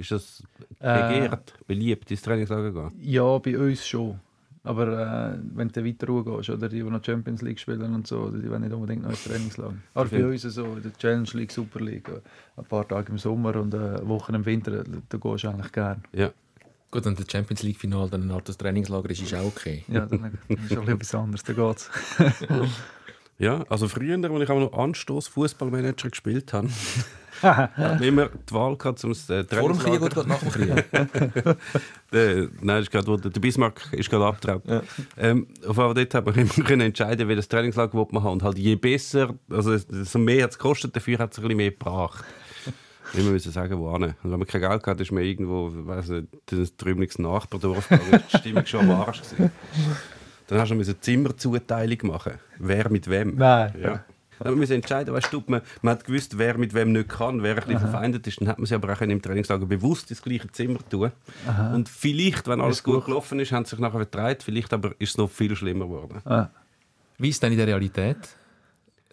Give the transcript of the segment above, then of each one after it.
Ist das begehrt, äh, beliebt, ins Trainingslager gehen? Ja, bei uns schon. Aber äh, wenn du weiter gehst, oder die, die noch Champions League spielen und so, die wollen nicht unbedingt noch ins Trainingslager. Aber bei uns so, in der Challenge League, Super League, ein paar Tage im Sommer und eine Woche im Winter, da gehst du eigentlich gerne. Ja. Gut, und das Champions League-Final, dann ein das Trainingslager ist, ist auch okay. Ja, dann ist auch etwas anderes, da geht's. ja, also früher, als ich auch noch Anstoß Fußballmanager gespielt habe, hatten immer die Wahl gehabt, um das äh, Vor dem Krieg oder nach dem Krieg? der, nein, ist grad, der Bismarck ist gerade abgetraut. Ja. Ähm, auf jeden dort haben wir immer können entscheiden, welches Trainingslager man haben Und halt je besser, also so mehr hat es gekostet, dafür hat es ein bisschen mehr gebracht. Immer müssen sagen, wo hin. Und wenn man kein Geld hatte, ist man irgendwo, weiss nicht, das drüben Nachbardorf gegangen. Die Stimmung schon am Arsch. Gewesen. Dann hast du eine Zimmerzuteilung machen. Wer mit wem. Nein. Ja. Dann müssen entscheiden, weißt du, man, man hat gewusst, wer mit wem nicht kann, wer ein bisschen Aha. verfeindet ist. Dann hat man sich aber auch im Trainingslager bewusst ins gleiche Zimmer tun. Aha. Und vielleicht, wenn alles gut gelaufen ist, haben sie sich nachher vertreibt. Vielleicht aber ist es noch viel schlimmer geworden. Ah. Wie ist denn in der Realität?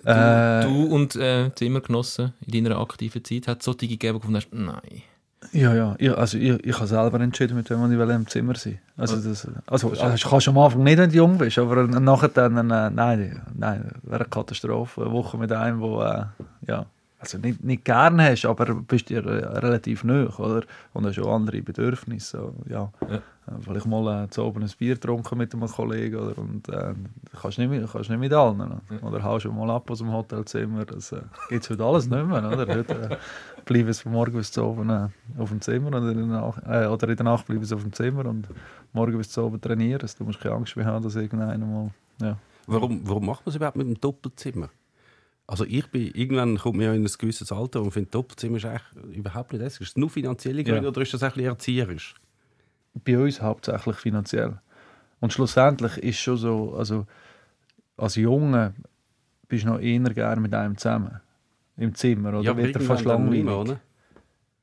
Du, äh, du und äh, Zimmergenossen in deiner aktiven Zeit, hat es solche gegeben, wo du hast, nein. Ja, ja, ich, also ich, ich habe selber entschieden, mit wem ich im Zimmer sein Also, das, also, also ich kann schon am Anfang nicht, wenn du jung bist, aber nachher dann, äh, nein, nein, wäre eine Katastrophe. Eine Woche mit einem, der äh, ja, also nicht, nicht gern hast, aber bist dir relativ nah, oder? Und hast auch andere Bedürfnisse. So, ja. ja. Äh, vielleicht mal äh, zu oben ein Bier getrunken mit einem Kollegen oder, und äh, kannst nicht, mit, kannst nicht mit allen. Oder, oder haust du mal ab aus dem Hotelzimmer. Das äh, gibt es heute alles nicht mehr. Oder? Heute äh, bleiben es von morgen bis zu oben äh, auf dem Zimmer oder in, der Nacht, äh, oder in der Nacht bleiben sie auf dem Zimmer und morgen bis zu oben trainieren. Also, du musst keine Angst mehr haben, dass irgendeiner mal... Ja. Warum, warum macht man es überhaupt mit dem Doppelzimmer? Also ich bin, irgendwann kommt man ja in ein gewisses Alter und finde, Doppelzimmer ist eigentlich überhaupt nicht das. Ist es nur finanzielle Gründe ja. oder ist das eigentlich erzieherisch? Bei uns hauptsächlich finanziell. Und schlussendlich ist schon so, also als Junge bist du noch eher gerne mit einem zusammen. Im Zimmer, oder? Ja, wird er fast langweilig. Mehr, oder?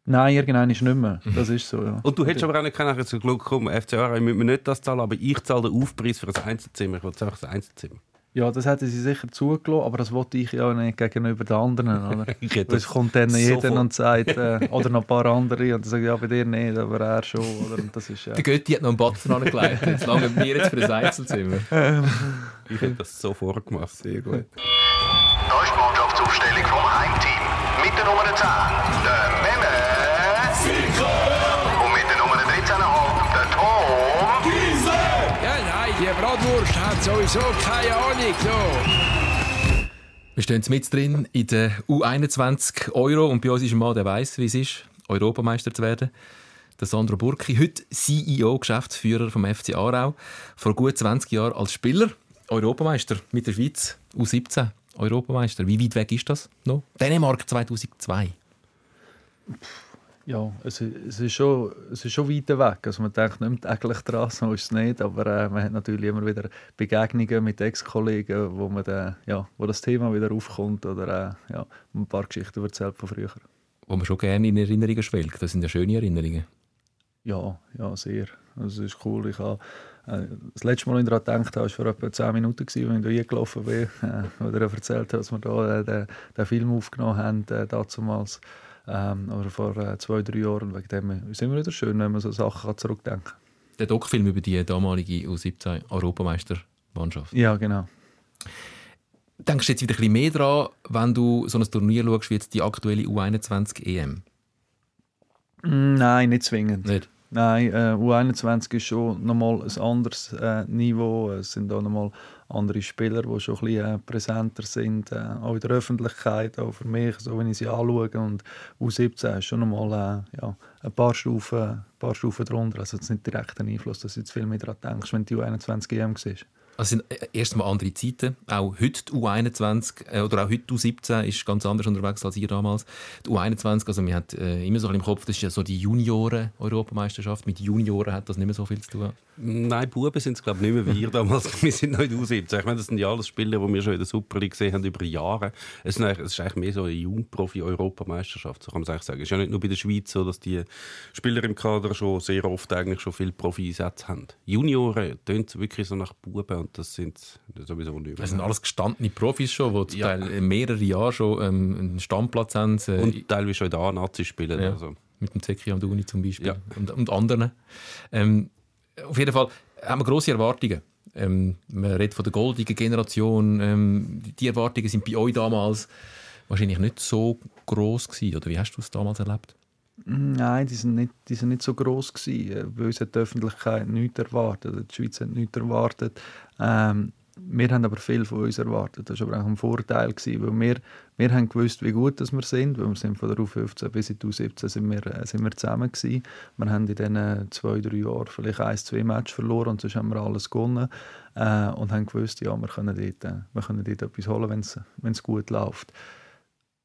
Nein, irgendwann ist nicht mehr. Das ist so, ja. Und du hättest aber auch nicht können, so Glück kommen, FCA, ich müssen mir nicht das zahlen, aber ich zahle den Aufpreis für ein Einzelzimmer. Ich will einfach ein Einzelzimmer. Ja, das hätten sie sicher zugelassen, aber das wollte ich ja nicht gegenüber den anderen. Oder? es kommt dann jeder und sagt, äh, oder noch ein paar andere, und dann sagen ja, bei dir nicht, aber er schon. Oder? Und das ist, ja. Der Götti hat noch einen Batzen angelegt, jetzt lange wir jetzt für ein Einzelzimmer. ich hätte das so vorgemacht, sehr gut. Da ist die Mannschaftsaufstellung vom Heimteam. Mit der Nummer 10, der Memme. Bratwurst hat sowieso keine Ahnung. So. Wir stehen mit drin in der U21 Euro und bei uns ist ein Mann, der weiß, wie es ist, Europameister zu werden. Der Sandro Burki, heute CEO, Geschäftsführer vom FC Aarau, vor gut 20 Jahren als Spieler, Europameister mit der Schweiz, U17 Europameister. Wie weit weg ist das noch? Dänemark 2002. Ja, es, es, ist schon, es ist schon weit weg. Also man denkt nicht täglich dran, so ist es nicht. Aber äh, man hat natürlich immer wieder Begegnungen mit Ex-Kollegen, wo, man dann, ja, wo das Thema wieder aufkommt oder äh, ja, ein paar Geschichten erzählt von früher. Wo man schon gerne in Erinnerungen schwelgt. Das sind ja schöne Erinnerungen. Ja, ja, sehr. Also es ist cool. Ich habe, das letzte Mal, als ich daran gedacht habe, war vor etwa 10 Minuten, als ich da eingelaufen bin, äh, wo er erzählt hat, dass wir da äh, den, den Film aufgenommen haben, äh, damals. Ähm, aber vor äh, zwei, drei Jahren, wegen dem ist es immer wieder schön, wenn man so Sachen zurückdenken kann. Der Doc-Film über die damalige U17-Europameistermannschaft. Ja, genau. Denkst du jetzt wieder ein bisschen mehr daran, wenn du so ein Turnier schaust, wie jetzt die aktuelle U21-EM? Nein, nicht zwingend. Nicht? Nein, äh, U21 ist schon nochmal ein anderes äh, Niveau. Es sind auch nochmal andere Spieler, die schon ein bisschen äh, präsenter sind, äh, auch in der Öffentlichkeit, auch für mich, so wenn ich sie anschaue. Und U17 ist schon nochmal äh, ja, ein paar Stufen, ein paar Stufen drunter. Also es ist nicht direkt ein Einfluss, dass du jetzt viel mehr daran denkst, wenn du U21 EM siehst. Also sind äh, erstmal andere Zeiten. Auch heute die U21 äh, oder auch heute die U17 ist ganz anders unterwegs als ihr damals. Die U21, also man hat äh, immer so im Kopf, das ist ja so die Junioren-Europameisterschaft. Mit Junioren hat das nicht mehr so viel zu tun. Nein, Buben sind es glaube ich nicht mehr wir damals. wir sind noch in der U17. Ich meine, das sind ja alles Spieler, die wir schon in der Super League gesehen haben über Jahre. Es ist eigentlich, es mehr so eine Jungprofi-Europameisterschaft, so kann man eigentlich sagen. Es ist ja nicht nur bei der Schweiz so, dass die Spieler im Kader schon sehr oft eigentlich schon viele Profi-Einsätze haben. Junioren tönt wirklich so nach Buben und das sind sowieso nicht Das sind alles gestandene Profis schon, die ja. mehrere Jahre schon ähm, einen Stammplatz haben. Äh, und teilweise schon in der A-Nazi spielen. Ja. Also. mit dem Zeki Amdouni zum Beispiel Ja. und, und anderen. Ähm, auf jeden Fall haben wir grosse Erwartungen. Ähm, man redet von der goldigen Generation. Ähm, die Erwartungen sind bei euch damals wahrscheinlich nicht so groß gewesen. Oder wie hast du es damals erlebt? Nein, die sind nicht, die sind nicht so gross gewesen. Bei uns hat die Öffentlichkeit nichts erwartet. Die Schweiz hat nichts erwartet. Ähm, wir haben aber viel von uns erwartet. Das war aber auch ein Vorteil, gewesen, weil wir, wir haben gewusst, wie gut dass wir sind. Weil wir sind von der U15 bis in die U17 sind wir, äh, sind wir zusammen gewesen. Wir haben in diesen zwei, drei Jahren vielleicht ein, zwei Matches verloren und sonst haben wir alles gewonnen. Äh, und haben gewusst, ja, wir können dort, äh, wir können dort etwas holen, wenn es gut läuft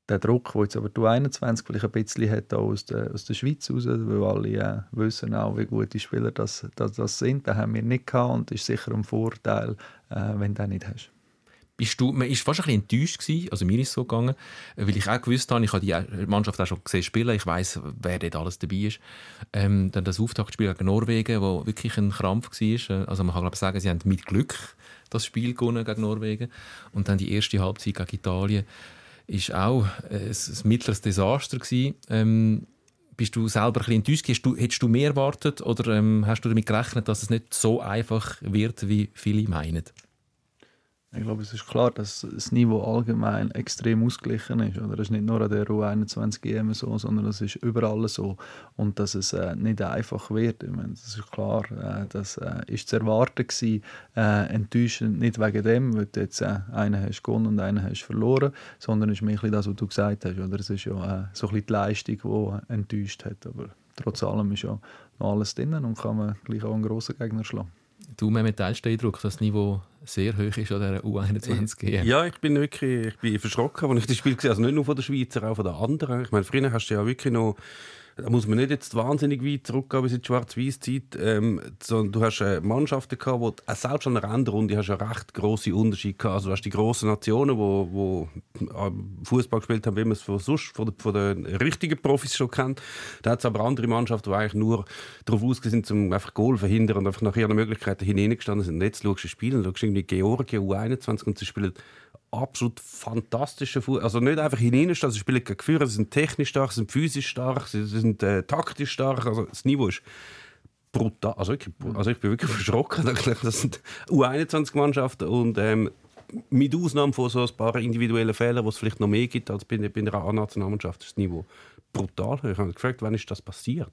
der Druck, den jetzt aber du 21 vielleicht ein bisschen hat, aus der, aus der Schweiz raus, weil alle äh, wissen auch, wie gute Spieler das, das, das sind. Den haben wir nicht gehabt und ist sicher ein Vorteil, äh, wenn du den nicht hast. Bist du, man war fast ein bisschen enttäuscht, gewesen, also mir ist es so gegangen, weil ich auch gewusst habe, ich habe die Mannschaft auch schon gesehen spielen, ich weiß, wer dort alles dabei ist. Ähm, dann das Auftaktspiel gegen Norwegen, wo wirklich ein Krampf war. Also man kann glaube ich sagen, sie haben mit Glück das Spiel gewonnen gegen Norwegen. Und dann die erste Halbzeit gegen Italien ist auch äh, ein, mittleres Desaster gewesen. Ähm, bist du selber ein bisschen enttäuscht? Hättest du, hättest du mehr erwartet oder ähm, hast du damit gerechnet, dass es nicht so einfach wird, wie viele meinen? Ich glaube, es ist klar, dass das Niveau allgemein extrem ausgeglichen ist. Oder? Es ist nicht nur an der U21 EM so, sondern es ist überall so. Und dass es äh, nicht einfach wird, ich meine, das ist klar. Äh, das äh, ist zu erwarten gewesen. Äh, enttäuschend nicht wegen dem, weil du jetzt äh, einen hast gewonnen und einen hast verloren, sondern es ist mehr das, was du gesagt hast. Oder? Es ist ja äh, so ein die Leistung, die enttäuscht hat. Aber trotz allem ist ja noch alles drin und kann man gleich auch einen grossen Gegner schlagen. Du, Mehmet, teilst den Eindruck, dass das Niveau sehr hoch ist an dieser U21 EM? Ja, ich bin wirklich ich bin verschrocken, als ich das Spiel gesehen habe. Also nicht nur von der Schweizer, auch von den anderen. Ich meine, früher hast du ja wirklich noch da muss man nicht jetzt wahnsinnig weit zurückgehen bis in die Schwarz-Weiß-Zeit, ähm, sondern du hast äh, Mannschaften gehabt, wo äh, selbst an der Endrunde hast ja recht grosse Unterschiede gehabt. Also du hast die grossen Nationen, wo, wo äh, Fußball gespielt haben, wie man es von sonst von, von den richtigen Profis schon kennt. Da hat es aber andere Mannschaften, die eigentlich nur darauf ausgesehen sind, um einfach Goal verhindern und einfach nach ihren Möglichkeiten hineingestanden sind. Und jetzt schaust du Spiele schaust irgendwie Georgien U21 und sie spielen absolut fantastische Fußball. Also nicht einfach hineinstehen, sie spielen gegen Führer, sie sind technisch stark, sie sind physisch stark, sie sind äh, taktisch stark. Also das Niveau ist brutal. Also, wirklich, also ich bin wirklich verschrocken. Das sind U21-Mannschaften und ähm, mit Ausnahme von so ein paar individuellen Fehlern, wo es vielleicht noch mehr gibt als bei, bei einer A-Nationalmannschaft, ist das Niveau brutal. hoch. Ich habe mich gefragt, wann ist das passiert?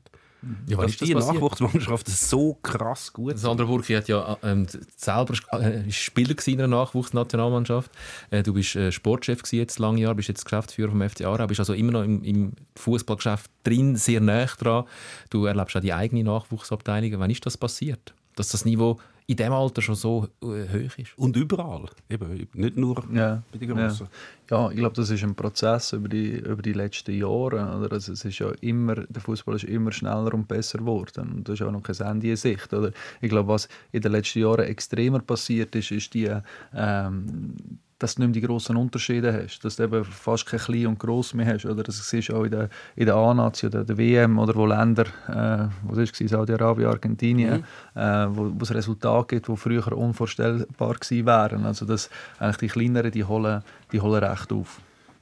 Ja, Dass ist die passiert? Nachwuchsmannschaften so krass gut Sandra Burki hat ja ähm, selber äh, Spieler in der Nachwuchsnationalmannschaft. Äh, du bist äh, Sportchef jetzt lange Jahre, bist jetzt Geschäftsführer vom FC Aarau, bist also immer noch im, im Fußballgeschäft drin, sehr nah dran. Du erlebst auch die eigene Nachwuchsabteilung. Wann ist das passiert? Dass das Niveau in dem Alter schon so äh, hoch ist? Und überall. Eben, nicht nur Ja, bei den ja. Grossen. ja, ich glaube, das ist ein Prozess über die, über die letzten Jahre. Oder? Also es ist ja immer, der Fußball ist immer schneller und besser geworden. Und das ist auch noch kein Ende in Sicht. Oder? Ich glaube, was in den letzten Jahren extremer passiert ist, ist die, ähm, dass du nicht mehr die grossen Unterschiede hast. Dass du eben fast kein Klein und Gross mehr hast. Oder das siehst du auch in der, in der A-Nazi oder der WM, oder wo Länder, äh, wo das war, Saudi-Arabien, Argentinien, äh, wo, wo es Resultate gibt, die früher unvorstellbar gewesen wären. Also dass eigentlich die Kleineren, die holen, die holen recht auf.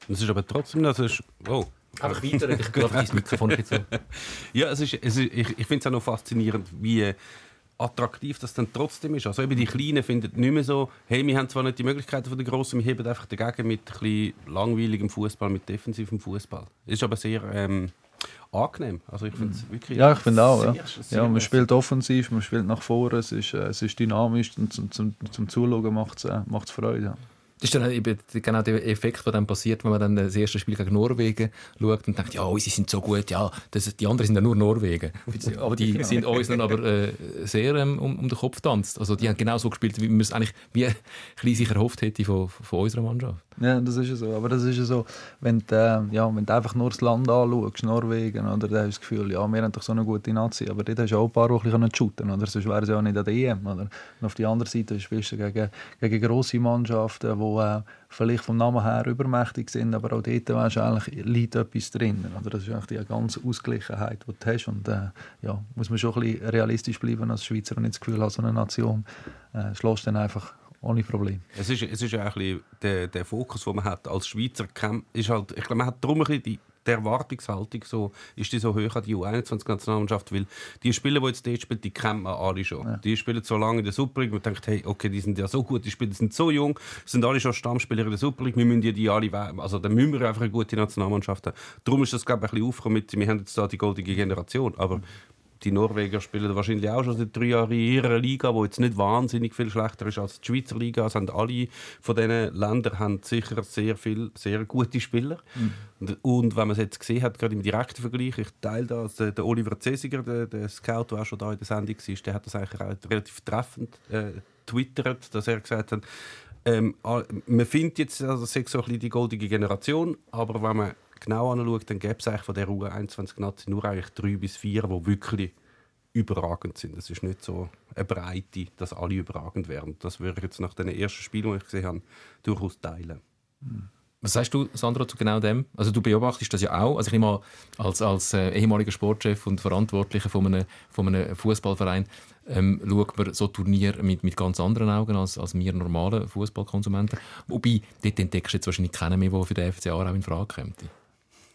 Es ist aber trotzdem, das ist, oh. Einfach weiter, ich glaube, dein Mikrofon so. Ja, es ist, es ist, ich, ich finde es auch noch faszinierend, wie attraktiv das dann trotzdem ist. Also eben die Kleinen finden nicht mehr so, hey, wir haben zwar nicht die Möglichkeiten von den Grossen, wir heben einfach dagegen mit ein langweiligem Fußball, mit defensivem Fußball. Ist aber sehr ähm, angenehm. Also ich finde es wirklich Ja, ich finde auch. Ja. sehr- sehr Ja, man spielt offensiv, man spielt nach vorne, es ist, äh, es ist dynamisch und zum, zum, zum Zuschauen macht es äh, macht's Freude. Ja. Das ist dann eben genau der Effekt, der dann passiert, wenn man dann das erste Spiel gegen Norwegen schaut und denkt, ja, sie sind so gut, ja, das, die anderen sind ja nur Norwegen. Aber die sind uns dann aber äh, sehr ähm, um, um den Kopf tanzt. Also die haben genau so gespielt, wie man es eigentlich wie ein bisschen sich erhofft hätte von, von unserer Mannschaft. Ja, das ist ja so. Aber das ist ja so, wenn du, äh, ja, wenn du einfach nur das Land anschaust, Norwegen, oder, dann hast du das Gefühl, ja, wir haben doch so eine gute Nazi, aber dort hast du auch ein paar, die ein bisschen shooten oder? sonst wären sie ja nicht an der EM. Oder? Und auf der anderen Seite spielst du gegen, gegen grosse Mannschaften, die äh, vielleicht vom Namen her übermächtig sind, aber auch dort weißt liegt etwas drin. Oder? Das ist eigentlich die ganze Ausgleichheit, die du hast. Und äh, ja, muss man schon ein bisschen realistisch bleiben als Schweizer und nicht das Gefühl haben, so eine Nation äh, schlägst dann einfach ohne Problem. Es ist, es ist auch ein bisschen der, der Fokus, den man hat als Schweizer, ist halt, ich glaube, man hat darum ein bisschen die, die Erwartungshaltung so, ist die so hoch an die U21-Nationalmannschaft, weil die Spieler, die jetzt dort spielen, die kennt man alle schon. Ja. Die spielen so lange in der Super League, man denkt, hey, okay, die sind ja so gut, die Spieler sind so jung, sind alle schon Stammspieler in der Super League, wir müssen die alle, also dann müssen wir einfach eine gute Nationalmannschaft haben. Darum ist das, glaube ich, ein bisschen aufgekommen mit, wir haben jetzt da die goldige Generation, aber die Norweger spielen wahrscheinlich auch schon seit drei Jahren in ihrer Liga, die jetzt nicht wahnsinnig viel schlechter ist als die Schweizer Liga. Es haben alle von diesen Ländern haben sicher sehr viele sehr gute Spieler. Mhm. Und, wenn man es jetzt gesehen hat, gerade im direkten Vergleich, ich teile das, der, der Oliver Cesiger, der, der, Scout, der auch schon da in der Sendung war, der hat das eigentlich auch relativ treffend äh, twittert, dass er gesagt hat, ähm, man findet jetzt also so ein bisschen die goldige Generation, aber wenn man genau anschaut, dann gäbe es von der U21-Nazi nur eigentlich drei bis vier, die wirklich überragend sind. Es ist nicht so eine Breite, dass alle überragend wären. Das würde ich jetzt nach den ersten Spielen, die ich gesehen habe, durchaus teilen. Was sagst du, Sandro, zu genau dem? Also du beobachtest das ja auch. Also ich nehme als, als äh, ehemaliger Sportchef und Verantwortlicher von einem, von einem Fußballverein ähm, schaut man so Turnier mit, mit ganz anderen Augen als, als wir normalen Fußballkonsumenten. Wobei, dort entdeckst du jetzt wahrscheinlich keinen mehr, der für den FCA auch in Frage kommt.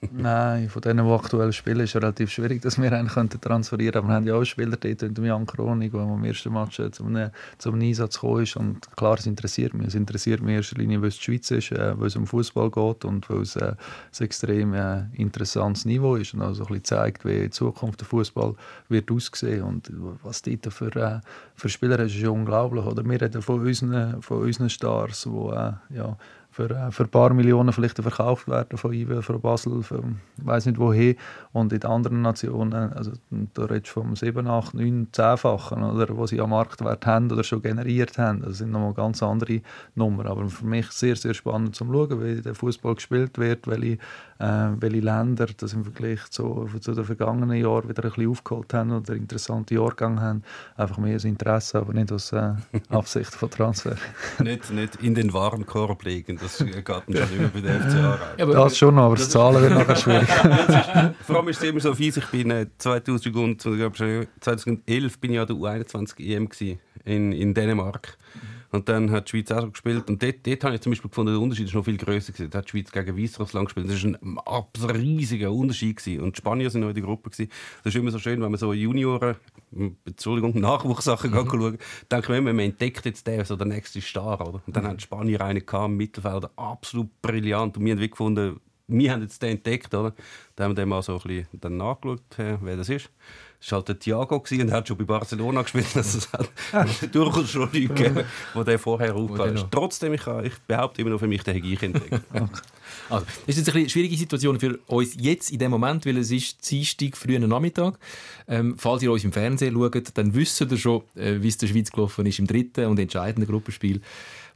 Nein, von denen, die aktuell spielen, ist es relativ schwierig, dass wir einen transferieren können. Aber wir haben ja auch Spieler dort in Jan Kronig, der am ersten Match zum, zum Einsatz gekommen ist. Und klar, es interessiert mich. Es interessiert mich in erster Linie, weil es die Schweiz ist, äh, weil es um Fußball geht und weil es äh, ein extrem äh, interessantes Niveau ist und also ein bisschen zeigt, wie in Zukunft der Fußball wird aussehen und was dort für, äh, für Spieler ist, ist unglaublich. Oder wir reden von unseren, von unseren Stars, die äh, ja, für, äh, für ein paar Millionen vielleicht verkauft werden von IWE, von Basel, von weiß nicht woher. Und in anderen Nationen, also da redest du vom 7, 8, 9, 10-fachen, oder, wo sie am Marktwert haben oder schon generiert haben. Das sind nochmal ganz andere Nummern. Aber für mich sehr, sehr spannend zu schauen, wie der Fußball gespielt wird, welche, äh, welche Länder das im Vergleich zu, zu den vergangenen Jahren wieder ein bisschen aufgeholt haben oder interessante Jahrgänge haben. Einfach mehr als Interesse, aber nicht aus äh, Absicht von Transfer. nicht, nicht in den Warenkorb legen das geht schon immer bei der FCA ja, Das schon, aber das, Zahlen wird nachher schwierig. Vor allem ist es immer so fies, ich bin 2000 und, 2011 bin ich an der U21 EM in, in Dänemark. Und dann hat die Schweiz auch gespielt. Und dort, dort habe ich zum Beispiel gefunden, der Unterschied ist noch viel größer. Gewesen. Da hat die Schweiz gegen Weißrussland gespielt. Das war ein riesiger Unterschied. Gewesen. Und die Spanier sind noch in der Gruppe. Gewesen. Das ist immer so schön, wenn man so Junioren, Entschuldigung, Nachwuchssachen mhm. schauen denkt man immer, man entdeckt jetzt den, so der nächste Star. Oder? Und dann mhm. hat die Spanier einen im Mittelfeld, absolut brillant. Und wir haben gefunden, wir haben jetzt den entdeckt. Oder? Dann haben wir dann mal so ein bisschen nachgeschaut, wer das ist. Es war halt der Thiago und er hat schon bei Barcelona gespielt. Also es hat durchaus schon Leute gegeben, die vorher aufgefallen ist. Trotzdem, ich, ich behaupte immer noch für mich, den habe ich entdeckt. Also, das ist jetzt eine schwierige Situation für uns jetzt in dem Moment, weil es ist Dienstag, frühen Nachmittag. Ähm, falls ihr uns im Fernsehen schaut, dann wisst ihr schon, äh, wie es der Schweiz gelaufen ist im dritten und entscheidenden Gruppenspiel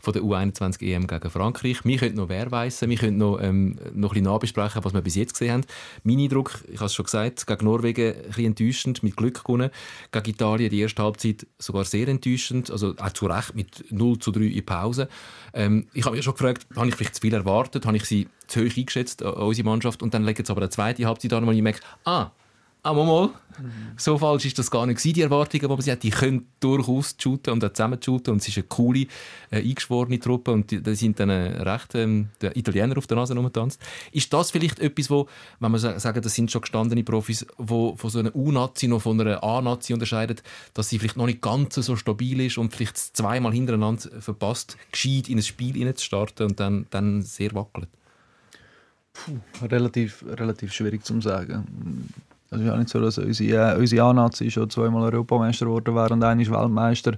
von der U21 EM gegen Frankreich. Wir können noch wer weissen, wir können noch, ähm, noch ein bisschen nachbesprechen, was wir bis jetzt gesehen haben. Mein Eindruck, ich habe es schon gesagt, gegen Norwegen ein bisschen enttäuschend, mit Glück gewonnen. Gegen Italien die erste Halbzeit sogar sehr enttäuschend, also auch zu Recht mit 0 zu 3 in Pause. Ähm, ich habe mich schon gefragt, habe ich vielleicht zu viel erwartet, habe ich sie zu hoch eingeschätzt, äh, unsere Mannschaft, und dann legen sie aber eine zweite Halbzeit an, wo ich merke, ah, aber mal, so falsch ist das gar nicht die Erwartungen, die man hat. Die können durchaus shooten und auch zusammen shooten und es ist eine coole, äh, eingeschworene Truppe und die sind dann äh, recht ähm, der Italiener auf der Nase rumtanzt. Ist das vielleicht etwas, wo, wenn man sagen, das sind schon gestandene Profis, wo von so einer U-Nazi noch von einer A-Nazi unterscheidet, dass sie vielleicht noch nicht ganz so stabil ist und vielleicht zweimal hintereinander verpasst, gescheit in ein Spiel zu starten und dann, dann sehr wackelt? Puh, relativ, relativ schwierig zu sagen es ist ja nicht so, dass unsere, äh, unsere A-Nazi schon zweimal Europameister geworden wäre und einer Weltmeister.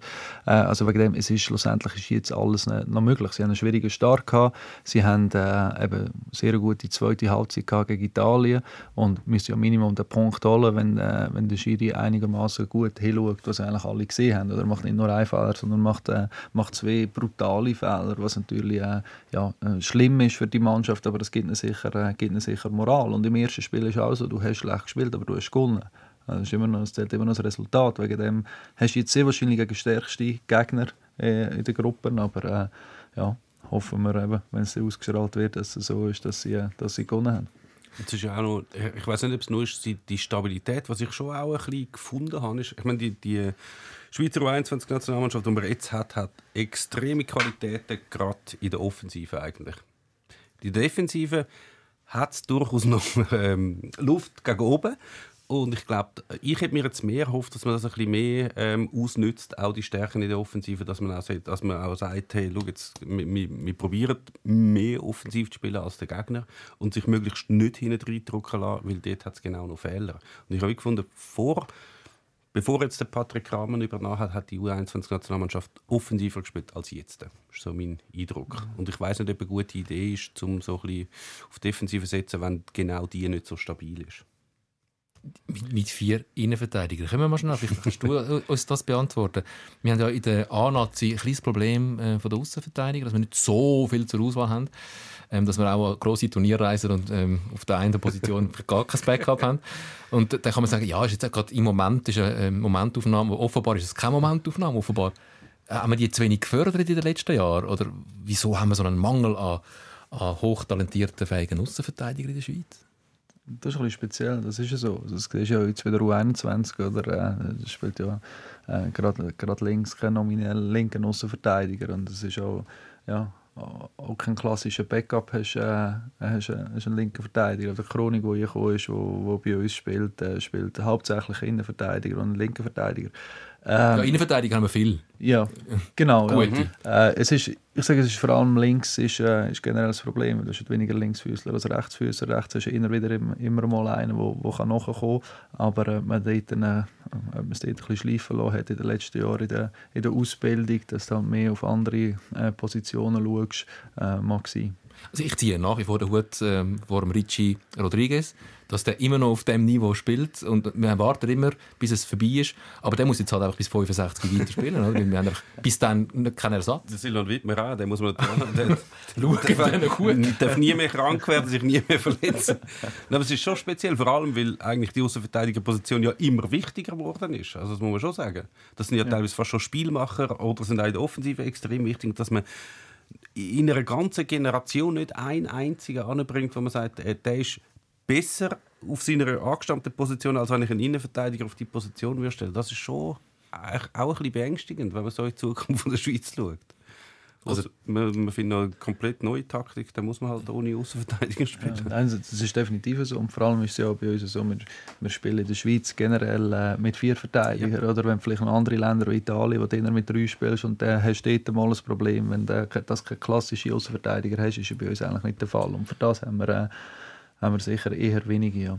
Äh, also wegen dem, es ist schlussendlich ist jetzt alles noch möglich. Sie haben einen schwierigen Start gehabt. Sie haben äh, eben sehr gute zweite Halbzeit gehabt gegen Italien und müssen ja Minimum den Punkt holen, wenn, äh, wenn der Schiri einigermaßen gut hinschaut, was eigentlich alle gesehen haben. Oder macht nicht nur einen Fehler, sondern macht, äh, macht zwei brutale Fehler, was natürlich äh, ja, äh, schlimm ist für die Mannschaft, aber es gibt ihnen sicher, gibt sicher Moral. Und im ersten Spiel ist auch so, du hast schlecht gespielt, aber du hast gewonnen. Das, ist immer noch, das zählt immer noch das Resultat. Wegen dem hast du jetzt sehr wahrscheinlich gegen stärkste Gegner äh, in den Gruppen, aber äh, ja, hoffen wir eben, wenn es ausgestrahlt wird, dass es so ist, dass sie, äh, dass sie gewonnen haben. Jetzt ist ja auch noch, ich weiß nicht, ob es nur ist, die Stabilität, was ich schon auch ein bisschen gefunden habe, ist, ich meine, die, die Schweizer U21-Nationalmannschaft, die man jetzt hat, hat extreme Qualitäten, gerade in der Offensive eigentlich. Die Defensive hat es durchaus noch ähm, Luft gegen oben. Und ich glaube, ich hätte mir jetzt mehr erhofft, dass man das ein bisschen mehr ähm, ausnützt, auch die Stärken in der Offensive, dass man auch, sagt, dass man auch sagt, hey, schau jetzt, wir, wir, wir probieren mehr offensiv zu spielen als der Gegner und sich möglichst nicht hinten reindrücken lassen, weil dort hat es genau noch Fehler. Und ich habe gefunden, vor, bevor jetzt der Patrick Kramer übernommen hat, hat die U21-Nationalmannschaft offensiver gespielt als jetzt. Das ist so mein Eindruck. Und ich weiß nicht, ob eine gute Idee ist, um so ein bisschen auf Defensive zu setzen, wenn genau die nicht so stabil ist mit, vier Innenverteidigern. Können wir mal schnell, vielleicht kannst du uns das beantworten. Wir haben ja in der A-Nazi ein kleines Problem äh, von der Außenverteidiger, dass wir nicht so viel zur Auswahl haben, ähm, dass wir auch grosse Turnierreisen und ähm, auf der einen Position gar kein Backup haben. Und dann kann man sagen, ja, ist jetzt gerade im Moment ist eine Momentaufnahme, offenbar ist es keine Momentaufnahme, offenbar äh, haben wir die zu wenig gefördert in den letzten Jahren? Oder wieso haben wir so einen Mangel an, an hochtalentierten, fähigen Außenverteidigern in der Schweiz? Das ist ein bisschen speziell, das ist ja so. Also, das ist ja jetzt wieder U21, oder? Äh, das spielt ja äh, gerade links kein nominell linken Außenverteidiger und das ist auch, ja, auch kein klassischer Backup hast, äh, hast, einen linken Verteidiger. Der Chronik, der hier ist, wo, bei uns spielt, äh, spielt hauptsächlich Innenverteidiger und einen linken Verteidiger. Ähm, ja, Innenverteidiger haben wir viel. Ja, genau. Ja. Äh, es ist, ich sage, es ist vor allem links ist, äh, ist generell das Problem. Du hast weniger Linksfüßler als Rechtsfüßler. Rechts du immer wieder immer mal einen, der, der nachkommen kann. Aber äh, man dort, äh, man es dort ein bisschen schleifen lassen hat in den letzten Jahren in der, in der Ausbildung, dass du mehr auf andere äh, Positionen schaust, äh, mag sein. Also ich ziehe nach wie vor den Hut äh, vor dem Richie Rodriguez dass der immer noch auf dem Niveau spielt und wir warten immer, bis es vorbei ist. Aber der muss jetzt halt einfach bis 65 weiter spielen, oder? Weil wir haben bis dann keinen Ersatz. Der Silvan Wittmer auch, der muss man der, schauen, der darf nie mehr krank werden, sich nie mehr verletzen. Aber es ist schon speziell, vor allem, weil eigentlich die Außenverteidigerposition ja immer wichtiger geworden ist. Also das muss man schon sagen. Das sind ja, ja. teilweise fast schon Spielmacher oder sind auch in der Offensive extrem wichtig, dass man in einer ganzen Generation nicht einen einzigen anbringt, wo man sagt, äh, der ist besser auf seiner angestammten Position, als wenn ich einen Innenverteidiger auf die Position würde stellen. Das ist schon auch ein bisschen beängstigend, wenn man so in die Zukunft von der Schweiz schaut. Also, also man, man findet eine komplett neue Taktik, da muss man halt ohne Außenverteidiger spielen. Ja, nein, das ist definitiv so. Und vor allem ist es ja auch bei uns so, wir, wir spielen in der Schweiz generell äh, mit vier Verteidigern. Ja. Oder wenn vielleicht in andere Länder wie Italien, wo du mit drei spielst und dann hast du dort mal ein Problem. Wenn du das keine klassische Außenverteidiger hast, ist das bei uns eigentlich nicht der Fall. Und für das haben wir... Äh, haben wir sicher eher wenige, ja.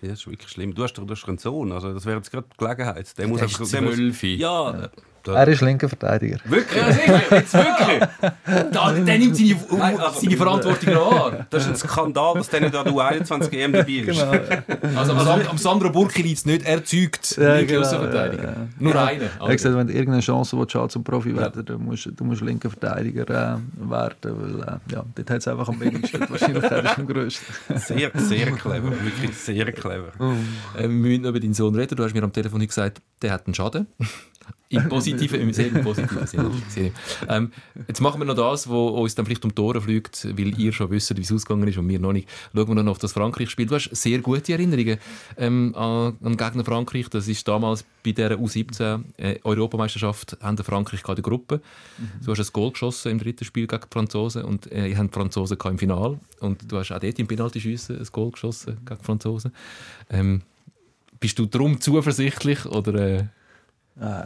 Ja, das ist wirklich schlimm. Du hast doch, du hast einen Sohn, also das wäre jetzt gerade Gelegenheit. Der, muss einfach, der muss, ja, ja. Er ist linker Verteidiger. Wirklich? Ja, sicher, jetzt wirklich. Da, der nimmt seine, um, also, seine Verantwortung an. Das ist ein Skandal, dass der nicht an der U21 EM dabei ist. Genau. Also am, am Sandro Burki liegt es nicht, er zeugt ja, linke genau, Außenverteidiger. Ja, ja. Nur ja. einen. Er hat gesagt, wenn du irgendeine Chance willst, zum Profi werden dann musst du musst linker Verteidiger äh, werden, weil äh, ja, dort hat es einfach am wenigsten. Wahrscheinlich ist am grössten. Sehr, sehr clever, wirklich sehr clever. Äh, wir müssen über deinen Sohn reden. Du hast mir am Telefon gesagt, der hat einen Schaden. Im positiven, im sehr positiven Sinne. Ähm, jetzt machen wir noch das, was uns dann vielleicht um die Tore fliegt, weil ihr schon wisst, wie es ausgegangen ist und wir noch nicht. Schauen wir noch auf das Frankreich-Spiel. Du hast sehr gute Erinnerungen ähm, an, an Gegner Frankreich. Das ist damals bei der U17 äh, Europameisterschaft haben Frankreich in der Gruppe. Mhm. Du hast ein Goal geschossen im dritten Spiel gegen die Franzosen und äh, ihr habt die Franzosen im Finale und du hast auch dort im Penaltyschiessen ein Goal geschossen gegen die Franzosen. Ähm, bist du darum zuversichtlich oder äh, äh,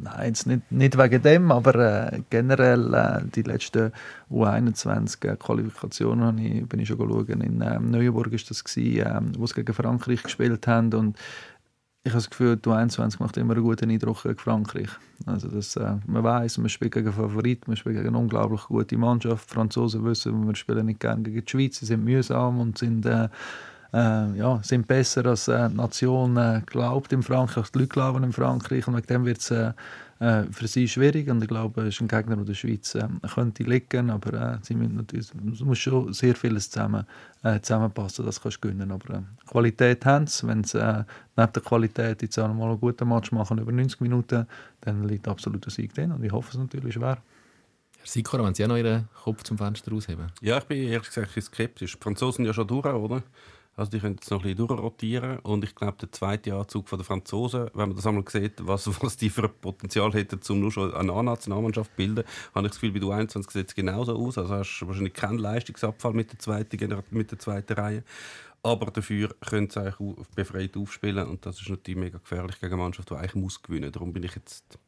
nein, jetzt nicht, nicht wegen dem, aber äh, generell äh, die letzten U21-Qualifikationen ich, bin ich schon schauen. In ähm, Neuenburg war das, gewesen, ähm, wo sie gegen Frankreich gespielt haben. Und ich habe das Gefühl, die U21 macht immer einen guten Eindruck gegen Frankreich. Also das, äh, man weiß, man spielt gegen Favorit, man spielt gegen eine unglaublich gute Mannschaft. Die Franzosen wissen, wir spielen nicht gerne gegen die Schweiz, sie sind mühsam und sind äh, äh, ja, sind besser als äh, die Nation äh, glaubt in Frankreich, die Leute glauben in Frankreich und wegen dem wird es äh, äh, für sie schwierig und ich glaube, es ist ein Gegner, der der Schweiz äh, könnte liegen, aber äh, sie müssen natürlich, es muss schon sehr vieles zusammen, äh, zusammenpassen, das kannst du gewinnen, aber äh, Qualität haben sie, wenn sie äh, neben der Qualität jetzt auch mal einen guten Match machen über 90 Minuten, dann liegt absolut der Sieg drin und ich hoffe es natürlich schwer. Herr Sikora, wenn Sie auch noch Ihren Kopf zum Fenster rausheben? Ja, ich bin ehrlich gesagt skeptisch. Die Franzosen ja schon durch, oder? Also die können jetzt noch ein bisschen durchrotieren und ich glaube, der zweite Anzug der Franzosen, wenn man das einmal sieht, was, was die für Potenzial hätten, um nur schon eine A-Nationalmannschaft zu bilden, habe ich das Gefühl, bei du 21 sieht es genauso aus. Also hast du wahrscheinlich keinen Leistungsabfall mit der zweiten, mit der zweiten Reihe. Aber dafür können sie eigentlich befreit aufspielen und das ist natürlich mega gefährlich gegen eine Mannschaft, die eigentlich muss gewinnen. Darum bin ich jetzt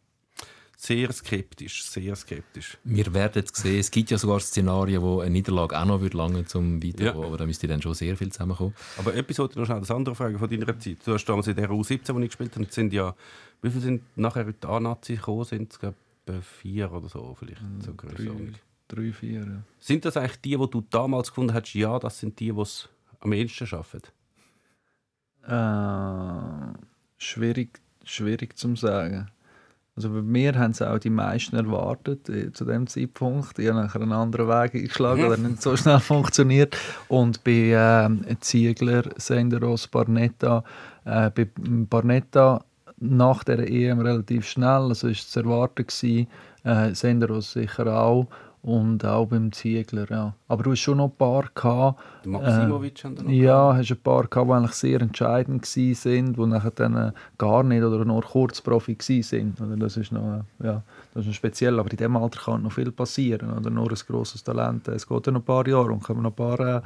sehr skeptisch, sehr skeptisch. Wir werden jetzt sehen, es gibt ja sogar Szenarien, wo eine Niederlage auch noch wird lange zum Weiterkommen, ja. aber da müsste dann schon sehr viel zusammenkommen. Aber etwas wollte ich noch schnell, das andere Frage von deiner Zeit. Du hast damals in der U17, wo ich gespielt habe, sind ja, wie viele sind nachher die A-Nazi gekommen? Sind es, glaube vier oder so, vielleicht mm, so drei, drei, vier, ja. Sind das eigentlich die, die du damals gefunden hast, ja, das sind die, die es am ehesten schaffen? Äh, schwierig, schwierig zu sagen. Also bei mir haben es auch die meisten erwartet äh, zu dem Zeitpunkt. Ich habe nachher einen anderen Weg eingeschlagen, der nicht so schnell funktioniert. Und bei äh, Ziegler, Senderos, Barnetta, äh, bei Barnetta nach der EM relativ schnell, also ist es zu erwarten gewesen, äh, Senderos sicher auch und auch beim Ziegler, ja. Aber du hast schon noch ein paar gehabt. Der Maximovic äh, noch Ja, hast ein paar gehabt, die eigentlich sehr entscheidend waren, die nachher dann äh, gar nicht oder nur kurz Profi. Oder das ist noch, äh, ja, das ist speziell, aber in diesem Alter kann noch viel passieren. Oder nur ein grosses Talent. Es geht dann noch ein paar Jahre und kommen noch ein paar äh,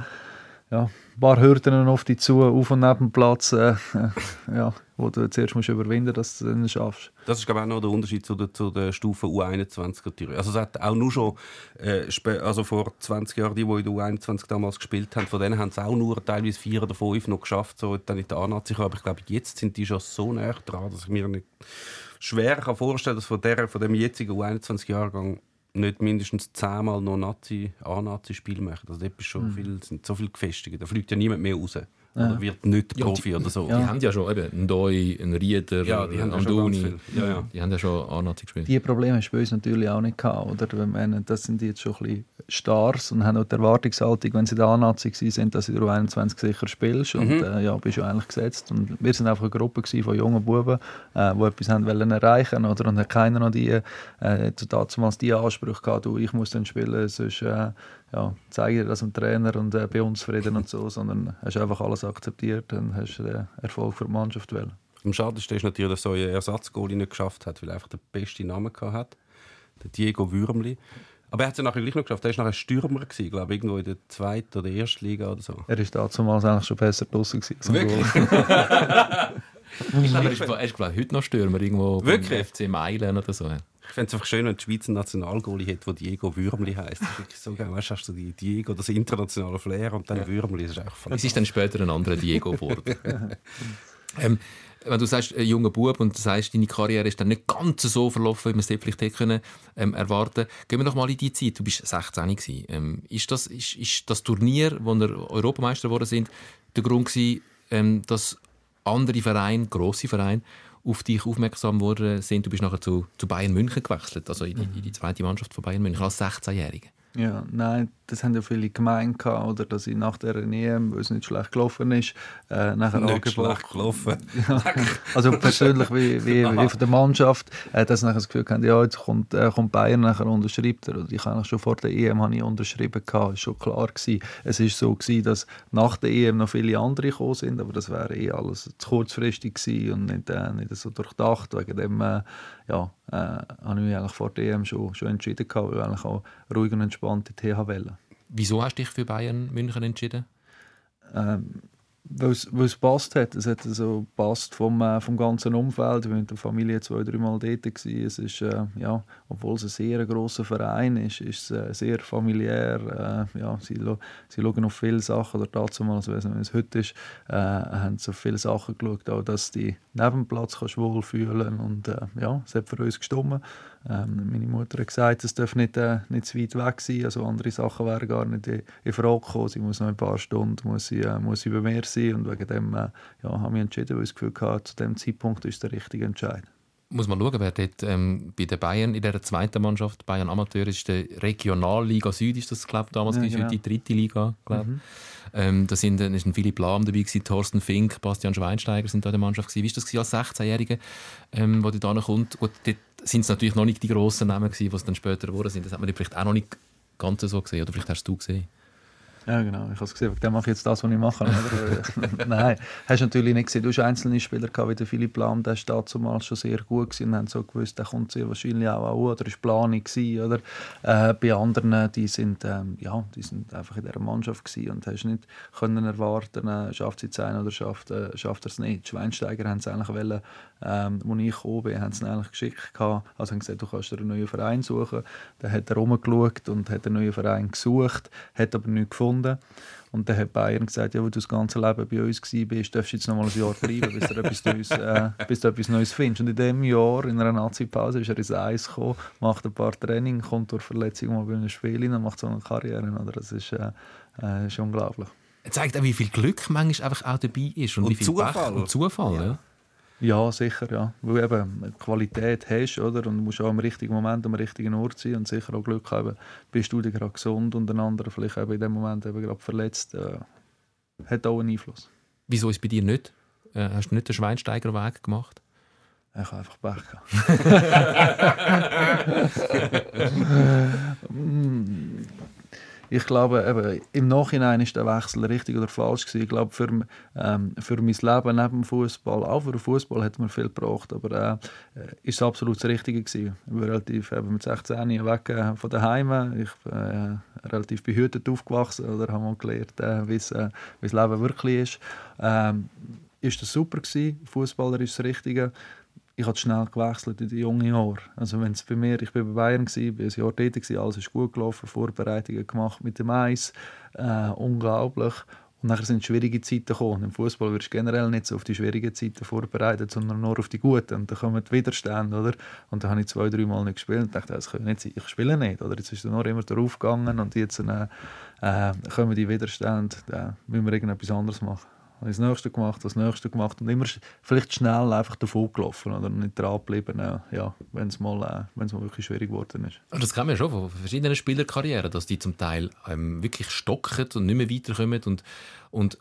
ja, ein paar Hürden auf dich zu, auf und neben dem Platz, äh, ja, wo du zuerst musst überwinden dass du es schaffst. Das ist glaube ich, auch noch der Unterschied zu der, zu der Stufe U21 Also es hat auch nur schon, äh, also vor 20 Jahren, die, die in der U21 damals gespielt haben, von denen haben es auch nur teilweise vier oder fünf noch geschafft, so dann in der A-Nazi Aber ich glaube, jetzt sind die schon so näher dran, dass ich mir nicht schwer kann vorstellen kann, dass von, der, von dem jetzigen U21-Jahrgang nicht mindestens zehnmal noch Nazi, A-Nazi-Spiel machen. Also dort ist schon mhm. viel, sind so viele gefestigt. Da fliegt ja niemand mehr raus. Ja. Oder wird nicht Profi ja, die, oder so. Die ja. haben ja schon eben einen Doi, einen Rieder, ja, die haben Andoni. Ja, ja. Die haben ja schon A-Nazi gespielt. Die Probleme hast du bei uns natürlich auch nicht gehabt. Oder? Meine, das sind jetzt schon ein bisschen Stars und haben auch die Erwartungshaltung, wenn sie da A-Nazi sind, dass sie du 21 sicher spielst. Mhm. Und äh, ja, bist du eigentlich gesetzt. Und wir sind einfach eine Gruppe von jungen Buben, äh, die etwas haben wollen erreichen oder? Und hat keiner noch die, äh, damals die Ansprüche gehabt, du, ich muss dann spielen, sonst äh, ja, zeige dir das dem Trainer und äh, bei uns Frieden und so, sondern hast einfach alles akzeptiert und hast äh, Erfolg für die Mannschaft wollen. Am schadesten ist natürlich, dass so ein Ersatzgoal nicht geschafft hat, weil er einfach den besten Namen hat, der Diego Würmli. Aber er hat es ja nachher gleich noch geschafft. Er war nachher Stürmer, gewesen, glaube irgendwo in der zweiten oder ersten Liga oder so. Er war damals eigentlich schon besser draußen. Wirklich? ich glaube, er ist, er ist glaube heute noch Stürmer, irgendwo Wirklich? FC Meilen oder so. Ich fände es einfach schön, wenn die Schweiz einen Nationalgoalie hat, der Diego Würmli heisst. So geil. Weißt du, hast du die Diego, das internationale Flair und dann ja. Würmli. Das ist einfach Es ist dann später ein anderer Diego geworden. ähm, wenn du sagst, ein junger Bub und du sagst, deine Karriere ist dann nicht ganz so verlaufen, wie man es vielleicht hätte können, ähm, erwarten Gehen wir noch mal in die Zeit. Du bist 16 gewesen. Ähm, ist, das, ist, ist das Turnier, wo wir Europameister geworden sind, der Grund gewesen, ähm, dass andere Vereine, grosse Vereine, auf dich aufmerksam worden sind. Du bist nachher zu, zu Bayern München gewechselt, also in die, in die zweite Mannschaft von Bayern München als 16-Jähriger. Ja, nein, das haben ja viele gemeint, oder, dass ich nach der EM, weil es nicht schlecht gelaufen ist, äh, nachher nicht schlecht gelaufen. ja, also persönlich wie, wie, wie von der Mannschaft, äh, dass nachher das Gefühl haben, ja, jetzt kommt, äh, kommt Bayern nachher unterschreibt er. ich habe schon vor der EM habe ich unterschrieben gehabt, ist schon klar gewesen. Es ist so gewesen, dass nach der EM noch viele andere gekommen sind, aber das wäre eh alles zu kurzfristig gewesen und nicht, äh, nicht so durchdacht. Wegen dem, äh, ja, äh, habe ich mich eigentlich vor der EM schon, schon entschieden gehabt, weil ich eigentlich auch ruhig und entspannt in die TH wählen. Wieso hast du dich für Bayern München entschieden? Ähm, weil es passt hat. Es hat so passt vom, äh, vom ganzen Umfeld. Wir waren mit der Familie zwei, dreimal dort. Gewesen. Es ist, äh, ja, obwohl es ein sehr grosser Verein ist, ist es äh, sehr familiär. Äh, ja, sie, sie schauen auf viele Sachen, oder dazu mal, also, wenn es heute ist, äh, haben so viele Sachen geschaut, auch, dass du dich neben dem Platz kannst wohlfühlen Und äh, ja, es hat für uns gestimmt. Ähm, meine Mutter hat gesagt, es darf nicht, äh, nicht zu weit weg sein, also andere Sachen wären gar nicht in, in Frage gekommen. Sie muss noch ein paar Stunden muss sie, äh, muss sie bei mir sein und wegen dem äh, ja, habe ich entschieden, weil ich das Gefühl hatte, zu dem Zeitpunkt ist der richtige Entscheid. Muss man schauen, wer dort ähm, bei den Bayern in der zweiten Mannschaft, Bayern Amateur, ist der Regionalliga Süd, ist das glaube damals, ja, genau. die dritte Liga, glaube mhm. ähm, Da sind, ist ein Philipp Lahm dabei, gewesen, Thorsten Fink, Bastian Schweinsteiger sind da in der Mannschaft gewesen. Wie war das als 16-Jähriger, ähm, wo da kommt? Gut, dort sind es natürlich noch nicht die grossen Namen die es dann später geworden sind. Das hat man vielleicht auch noch nicht ganz so gesehen, oder vielleicht hast du gesehen? Ja, genau. Ich habe es gesehen, dann mache ich jetzt das, was ich mache. Nein, hast natürlich nicht gesehen. Du hast einzelne Spieler gehabt, wie der Philipp Lahm, der war damals schon sehr gut gewesen und haben so gewusst, der kommt sehr wahrscheinlich auch an oder ist Planung gewesen, oder? Äh, bei anderen, die sind, ähm, ja, die sind einfach in dieser Mannschaft gewesen und hast nicht können erwarten, äh, schafft sie es ein oder schafft, äh, schafft er es nicht. Die Schweinsteiger haben es eigentlich wollen, ähm, als ich gekommen bin, haben sie eigentlich geschickt gehabt. Also haben gesagt, du kannst dir einen neuen Verein suchen. Dann hat er rumgeschaut und hat einen neuen Verein gesucht, hat aber nichts gefunden. Und dann hat Bayern gesagt, ja, wo du das ganze Leben bei uns bist, darfst du jetzt noch mal ein Jahr bleiben, bis du etwas, Neues, äh, bis du etwas Neues findest. Und in diesem Jahr, in einer Nazi-Pause, ist er ins Eis gekommen, macht ein paar Training, kommt durch Verletzung mal bei einem Spiel und macht so eine Karriere. Oder? Das ist, äh, äh, ist unglaublich. Er zeigt auch, wie viel Glück manchmal einfach auch dabei ist und, Und wie viel Zufall. Pech und Zufall. Ja. Ja, sicher, ja. Weil du eben Qualität hast, oder? Und musst auch am richtigen Moment am richtigen Ort sein und sicher auch Glück haben, bist du gerade gesund und der andere vielleicht eben in dem Moment eben gerade verletzt, äh, hat auch einen Einfluss. Wieso ist es bei dir nicht? Äh, hast du nicht den Schweinsteiger-Weg gemacht? Ich habe einfach Pech gehabt. Ich glaube, eben, im Nachhinein ist der Wechsel richtig oder falsch gewesen. Ich glaube, für, ähm, für mein Leben neben dem Fußball, auch für den Fußball hat man viel gebraucht, aber äh, ist es absolut das Richtige gewesen. Ich bin relativ eben mit 16 weg äh, von daheim. Ich bin äh, relativ behütet aufgewachsen oder habe mal gelernt, äh, wie äh, das Leben wirklich ist. Ähm, ist das super gewesen. Fußballer ist das Richtige ich habe schnell gewechselt in die jungen Jahre. Also wenn es bei mir, ich bin bei Bayern gewesen, bin ein Jahr dort gewesen, alles ist gut gelaufen, Vorbereitungen gemacht mit dem Eis, äh, unglaublich. Und dann sind schwierige Zeiten gekommen. Im Fußball wirst du generell nicht so auf die schwierigen Zeiten vorbereitet, sondern nur auf die guten. Und dann kommen die Widerstände, oder? Und dann habe ich zwei, drei Mal nicht gespielt und dachte, das kann nicht sein, ich spiele nicht. Oder jetzt ist nur immer darauf gegangen und jetzt äh, äh, kommen die Widerstände, da müssen wir irgendetwas anderes machen habe das Nächste gemacht, das Nächste gemacht und immer vielleicht schnell einfach davon gelaufen oder nicht dran geblieben, ja, wenn es mal, äh, mal wirklich schwierig geworden ist. Das kennen wir schon von verschiedenen Spielerkarrieren, dass die zum Teil ähm, wirklich stocken und nicht mehr weiterkommen und, und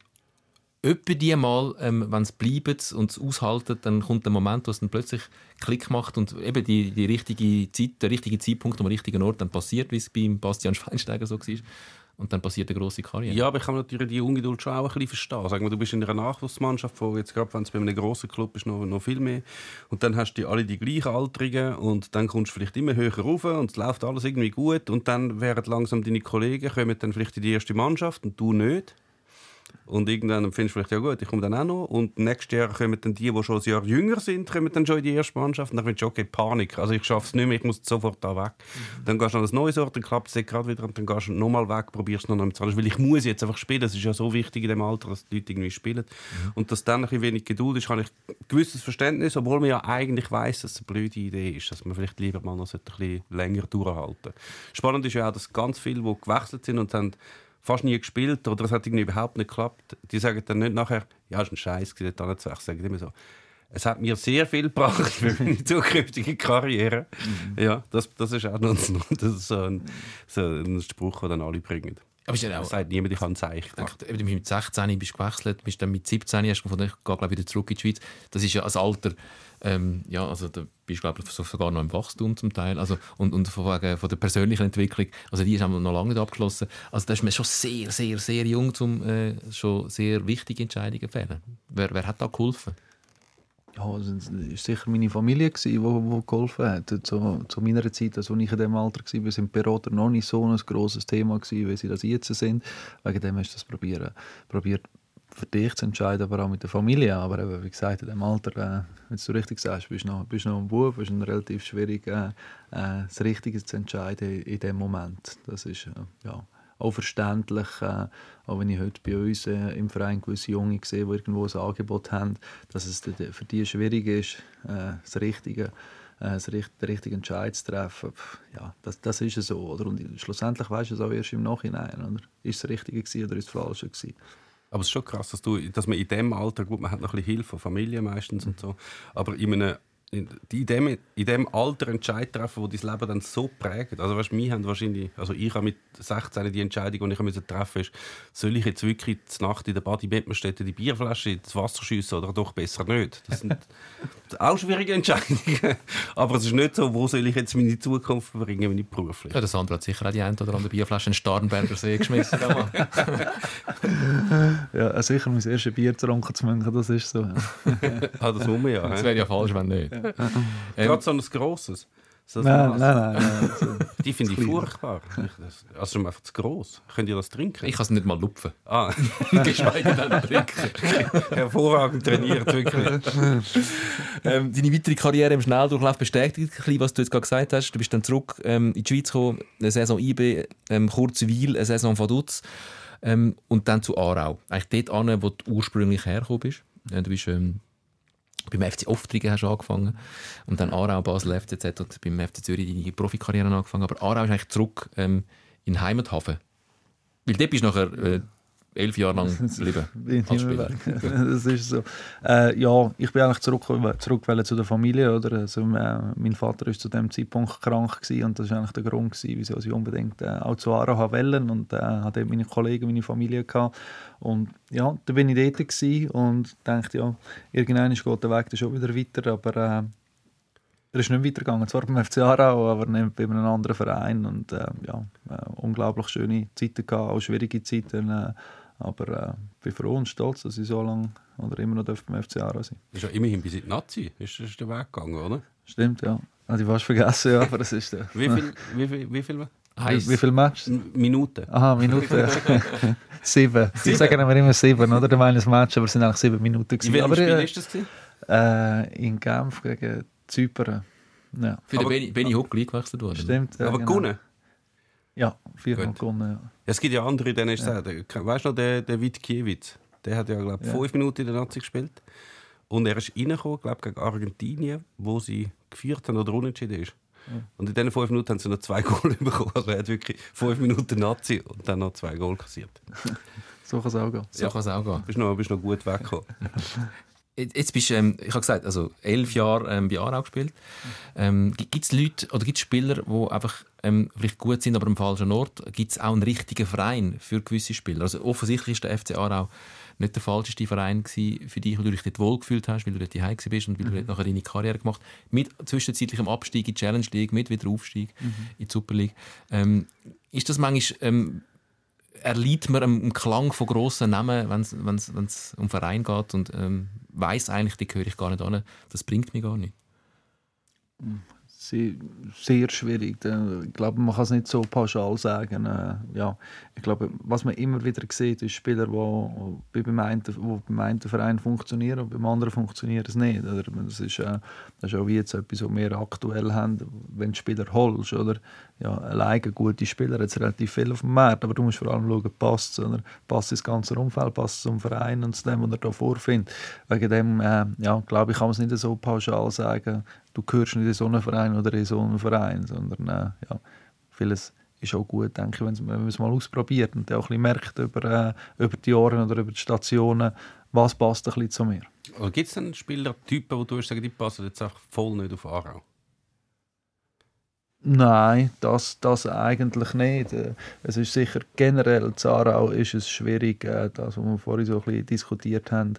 Etwa die mal, ähm, wenn es bleibt und es aushalten, dann kommt der Moment, wo es dann plötzlich Klick macht und eben die, die richtige Zeit, der richtige Zeitpunkt am richtigen Ort dann passiert, wie es beim Bastian Schweinsteiger so war. Und dann passiert eine grosse Karriere. Ja, aber ich kann natürlich die Ungeduld schon auch ein bisschen verstehen. Sagen wir, du bist in einer Nachwuchsmannschaft, wo jetzt gerade, wenn es bei einem grossen Club ist, noch, noch viel mehr. Und dann hast du alle die Gleichaltrigen und dann kommst du vielleicht immer höher rauf und es läuft alles irgendwie gut. Und dann werden langsam deine Kollegen kommen dann vielleicht in die erste Mannschaft und du nicht. Und irgendwann findest du vielleicht, ja gut, ich komme dann auch noch. Und nächstes Jahr kommen dann die, die schon ein Jahr jünger sind, kommen dann schon in die erste Mannschaft. Und dann findest du, okay, Panik. Also ich schaffe es nicht mehr, ich muss sofort da weg. Mhm. Dann gehst du an ein neues Ort, dann klappt es gerade wieder und dann gehst du nochmal weg, probierst es noch einmal zu Weil ich muss jetzt einfach spielen. Es ist ja so wichtig in dem Alter, dass die Leute irgendwie spielen. Mhm. Und dass dann ein bisschen wenig Geduld ist, habe ich ein gewisses Verständnis, obwohl man ja eigentlich weiß, dass es eine blöde Idee ist, dass man vielleicht lieber mal noch ein bisschen länger durchhalten Spannend ist ja auch, dass ganz viele, die gewechselt sind und haben fast nie gespielt oder es hat irgendwie überhaupt nicht geklappt. Die sagen dann nicht nachher, ja, es ist ein Scheiß, dort hinzuwechseln. Sagen immer so, es hat mir sehr viel gebracht für meine zukünftige Karriere. Mhm. Ja, das, das ist auch noch ein, so, ein, so ein Spruch, den dann alle bringen. Aber ist ja auch, sagt niemand, ich kann Zeichen. Du mit 16 bist du gewechselt, bist dann mit 17 hast du von ich gehe wieder zurück in die Schweiz. Das ist ja ein Alter, ähm, ja, also da bist du glaube ich sogar noch im Wachstum zum Teil. Also, und, und von, von der persönlichen Entwicklung, also die ist noch lange nicht abgeschlossen. Also da ist man schon sehr, sehr, sehr jung, um äh, schon sehr wichtige Entscheidungen zu fällen. Wer, wer hat da geholfen? ja, es war sicher meine Familie, die, die, geholfen hat. Zu, zu meiner Zeit, als ich in diesem Alter war, sind Berater noch nicht so ein grosses Thema, wie sie das jetzt sind. Wegen dem hast du das probieren, probiert für dich zu entscheiden, aber auch mit der Familie. Aber eben, wie gesagt, in diesem Alter, äh, wenn du richtig sagst, bist du noch, bist noch ein Bub, ist es relativ schwierig, äh, äh, das Richtige zu entscheiden in dem Moment. Das ist, äh, ja auch verständlich, äh, auch wenn ich heute bei uns äh, im Verein gewisse Junge sehe, die irgendwo ein Angebot haben, dass es für die schwierig ist, das Richtige äh, den richtigen Entscheid zu treffen. Ja, das, das ist so. Oder? Und schlussendlich weißt du es auch erst im Nachhinein. Oder? Ist es das Richtige oder ist es das Falsche gewesen? Aber es ist schon krass, dass, du, dass man in dem Alter, gut, man hat noch ein bisschen Hilfe von Familie meistens und so, aber in einem in, dem, in dem Alter Entscheid treffen, wo dein Leben dann so prägt. Also weißt, wir haben wahrscheinlich, also ich habe mit 16 die Entscheidung, die ich musste treffen ist, soll ich jetzt wirklich die Nacht in der Badi-Bettmerstätte die Bierflasche ins Wasser schiessen oder doch besser nicht? Das sind auch schwierige Entscheidungen. Aber es ist nicht so, wo soll ich jetzt meine Zukunft verbringen, meine beruflich. Ja, der Sandro hat sicher auch die eine oder andere Bierflasche in den Starnberger See geschmissen. ja, sicher mein erstes Bier getrunken zu München, das ist so. ah, das muss man ja. Das wäre ja falsch, wenn nicht. Ja. Ähm, Gerade so ein grosses. So nein, nein, nein, nein, Die finde ich furchtbar. Also schon einfach zu gross. Könnt ihr das trinken? Ich kann es nicht mal lupfen. Ah. Geschweige denn trinken. Hervorragend trainiert, wirklich. ähm, deine weitere Karriere im Schnelldurchlauf bestätigt ein bisschen, was du jetzt gerade gesagt hast. Du bist dann zurück ähm, in die Schweiz gekommen, eine Saison IB, ähm, Kurzwil, eine Saison Vaduz ähm, und dann zu Aarau. Eigentlich dort an, wo du ursprünglich hergekommen bist. Ja, du bist ähm, beim FC Oftrigen hast du angefangen und dann Aarau, Basel, FCZ und beim FC Zürich deine Profikarriere angefangen. Aber Aarau ist eigentlich zurück ähm, in Heimathafen. Weil dort bist du nachher äh, elf Jahre lang als Spieler. das ist so. Äh, ja, ich bin eigentlich zurück, zurück zu der Familie. Oder? Also, äh, mein Vater war zu dem Zeitpunkt krank gewesen, und das war eigentlich der Grund, gewesen, wieso ich unbedingt äh, auch zu Aarau wollte. Und äh, hatte meine Kollegen, meine Familie gehabt. Und ja, da bin ich dort gewesen und dachte, ja, irgendwann geht der Weg dann schon wieder weiter, aber äh, er ist nicht weitergegangen, zwar beim FC Aarau, aber nicht bei einem anderen Verein und äh, ja, äh, unglaublich schöne Zeiten gehabt, auch schwierige Zeiten, äh, aber äh, bin froh und stolz, dass ich so lange oder immer noch beim FC Aarau sein ist ja immerhin bis in die Nazi, ist das der Weg gegangen, oder? Stimmt, ja. Habe ich fast vergessen, ja, aber das ist der. wie viel, wie viel, wie viel? Heiß. Wie, viele Matches? Minuten. Aha, Minuten. sieben. Sie sagen immer immer sieben, oder? Der meines Match, aber es sind eigentlich sieben Minuten. Gewesen. Wie viel äh, ist das? Äh, in Genf gegen Zypern. Ja. Für den Benny, Benny Huckel eingewechselt worden. Stimmt. Ja, aber genau. gewonnen? Ja, viermal gewonnen. Ja. Es gibt ja andere, denen ich ja. sage. Weißt du noch, der, der Witkiewicz? Der hat ja, glaube ich, ja. fünf Minuten in der Nazi gespielt. Und er ist reingekommen, glaube gegen Argentinien, wo sie geführt haben oder unentschieden ist. Ja. Und in diesen fünf Minuten haben sie noch zwei Goal bekommen. Also er hat wirklich fünf Minuten Nazi und dann noch zwei Goal kassiert. so kann es auch gehen. So ja. kann es auch gehen. Bist noch, bist noch gut weggekommen. Jetzt bist du, ähm, ich habe gesagt, also elf Jahre ähm, bei Aarau gespielt. Ähm, gibt es Leute oder gibt es Spieler, die einfach ähm, vielleicht gut sind, aber am falschen Ort? Gibt es auch einen richtigen Verein für gewisse Spieler? Also offensichtlich ist der FC Aarau nicht der falscheste Verein für dich, weil du dich dort wohlgefühlt hast, weil du dort daheim bist und weil du dort nachher deine Karriere gemacht hast. Mit zwischenzeitlichem Abstieg in die Challenge League, mit Wiederaufstieg mhm. in die Super League. Ähm, ist das manchmal, ähm, erleidet man einen Klang von grossen Namen, wenn es um Verein geht und ähm, weiß eigentlich, die gehöre ich gar nicht an. Das bringt mich gar nicht. Mhm sehr, schwierig. Ich glaube, man kann es nicht so pauschal sagen. Äh, ja, ich glaube, was man immer wieder sieht, ist Spieler, die beim einen, Verein funktionieren und beim anderen funktioniert es nicht. Das, ist, äh, das ist auch jetzt etwas, was wir aktuell haben, wenn du Spieler holst. Oder? Ja, alleine gute Spieler hat relativ viel auf dem Markt, aber du musst vor allem schauen, passt es. Passt das ganze Umfeld, passt es zum Verein und zu dem, was er da vorfindet. Wegen dem, äh, ja, glaube ich, kann man es nicht so pauschal sagen, du gehörst nicht in so einen Verein oder in so einen Verein, sondern äh, ja, vieles ist auch gut, denke ich, wenn man es mal ausprobiert und auch ein bisschen merkt über, äh, über die Jahre oder über die Stationen, was passt ein bisschen zu mir. Gibt es denn Spielertypen, wo du gesagt, die passen jetzt einfach voll nicht auf Aarau? Nein, das, das eigentlich nicht. Äh, es ist sicher generell, in Aarau ist es schwierig, äh, das, was wir vorhin so ein bisschen diskutiert haben,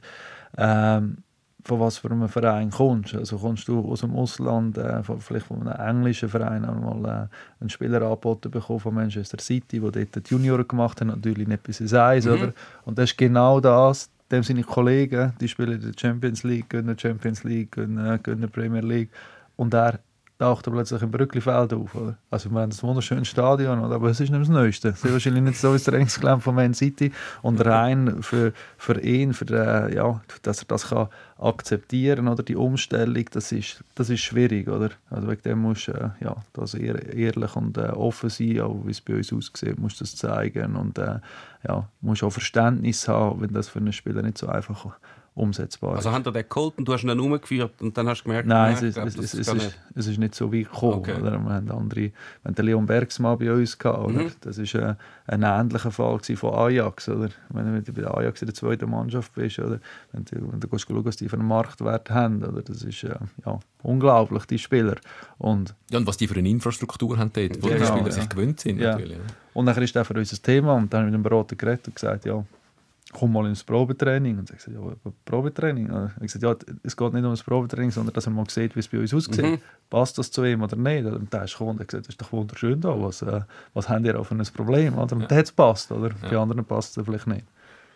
ähm, von was für einem Verein kommst. Also kommst du aus dem Ausland, äh, von, vielleicht von einem englischen Verein, einmal äh, einen Spieler angeboten bekommen von Manchester City, der dort die Junioren gemacht hat, natürlich nicht bis ins Eis, mhm. oder? Und das ist genau das, dem seine Kollegen, die spielen in der Champions League, gehen Champions League, gehen, äh, gehen Premier League und er taucht er plötzlich im Brücklifeld auf. Oder? Also wir haben ein wunderschönes Stadion, oder? aber es ist nicht das Neueste. Es ist wahrscheinlich nicht so das Trainingsgelände von Man City. Und rein für, für ihn, für den, ja, dass er das kann akzeptieren oder die Umstellung, das ist, das ist schwierig. Oder? Also wegen dem musst du äh, ja, das ehr, ehrlich und äh, offen sein, auch wie es bei uns aussieht, musst du das zeigen und äh, ja, musst auch Verständnis haben, wenn das für einen Spieler nicht so einfach umsetzbar Also haben ihr den geholt und du hast ihn dann umgeführt und dann hast du gemerkt, Nein, nein, es ist, glaub, es, das es, ist, nicht. es ist nicht so weit gekommen. Okay. Oder? Wir haben andere, wir haben den Leon Bergsmann bei uns gehabt, oder? Mhm. Das ist äh, ein ähnlicher Fall von Ajax. Oder? Wenn du bei Ajax in der zweiten Mannschaft bist, oder? wenn du, wenn du gehst schauen, was die für einen Marktwert haben, oder? das ist äh, ja, unglaublich, die Spieler. Und Ja, und was die für eine Infrastruktur haben dort, wo die Genau, Spieler ja. sich gewöhnt sind. Ja. Natürlich, ja. Und dann ist das für uns ein Thema und dann haben wir mit dem Berater geredet und gesagt, ja, komm mal ins Probetraining. Und hat gesagt, ja, Probetraining? Und hat gesagt, ja, es geht nicht um das Probetraining, sondern dass er mal sieht, wie es bei uns aussieht. Mhm. Passt das zu ihm oder nicht? Und der ist gekommen und hat gesagt, das ist doch wunderschön da, was, äh, was haben ihr auch für ein Problem? Oder? Und dann hat es passt, oder? Bei anderen passt es vielleicht nicht.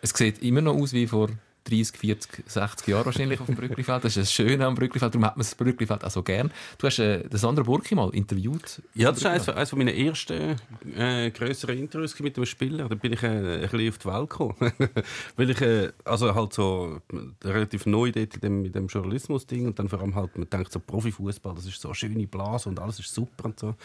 Es sieht immer noch aus wie vor 30, 40, 60 Jahren wahrscheinlich auf dem Brücklifeld. Das ist das Schöne am Brücklifeld, darum hat man das Brücklifeld auch so gern. Du hast äh, den Sandra Burki mal interviewt. Ja, das war eines, eines meiner ersten äh, grösseren Interviews mit einem Spieler. Da bin ich äh, ein bisschen auf die Welt gekommen. Weil ich äh, also halt so äh, relativ neu dort in dem, dem Journalismus-Ding und dann vor allem halt, man denkt so Profifußball, das ist so eine schöne Blase und alles ist super und so.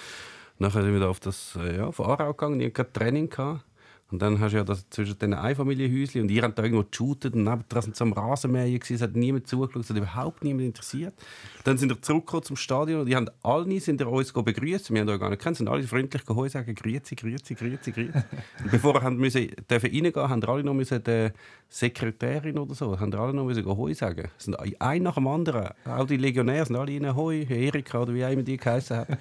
Nachher sind wir da auf das äh, ja, auf gegangen, ich hatte Training gehabt. Und dann hast du ja das zwischen den Einfamilienhäuschen und ihr habt da irgendwo geshootet und nebendran sind so am Rasenmähen es hat niemand zugeschaut, es hat überhaupt niemand interessiert. Dann sind wir zurückgekommen zum Stadion und die haben alle sind uns begrüßt, wir haben euch gar nicht kennt, sind alle freundlich geholt und sagen «Grüezi, grüezi, grüezi, grüezi». bevor wir haben müssen, dürfen reingehen haben alle noch müssen, die Sekretärin oder so, haben alle noch müssen «Hoi» sagen. Sind ein nach dem anderen, auch die Legionäre sind alle rein «Hoi», Erika oder wie auch immer die geheißen haben.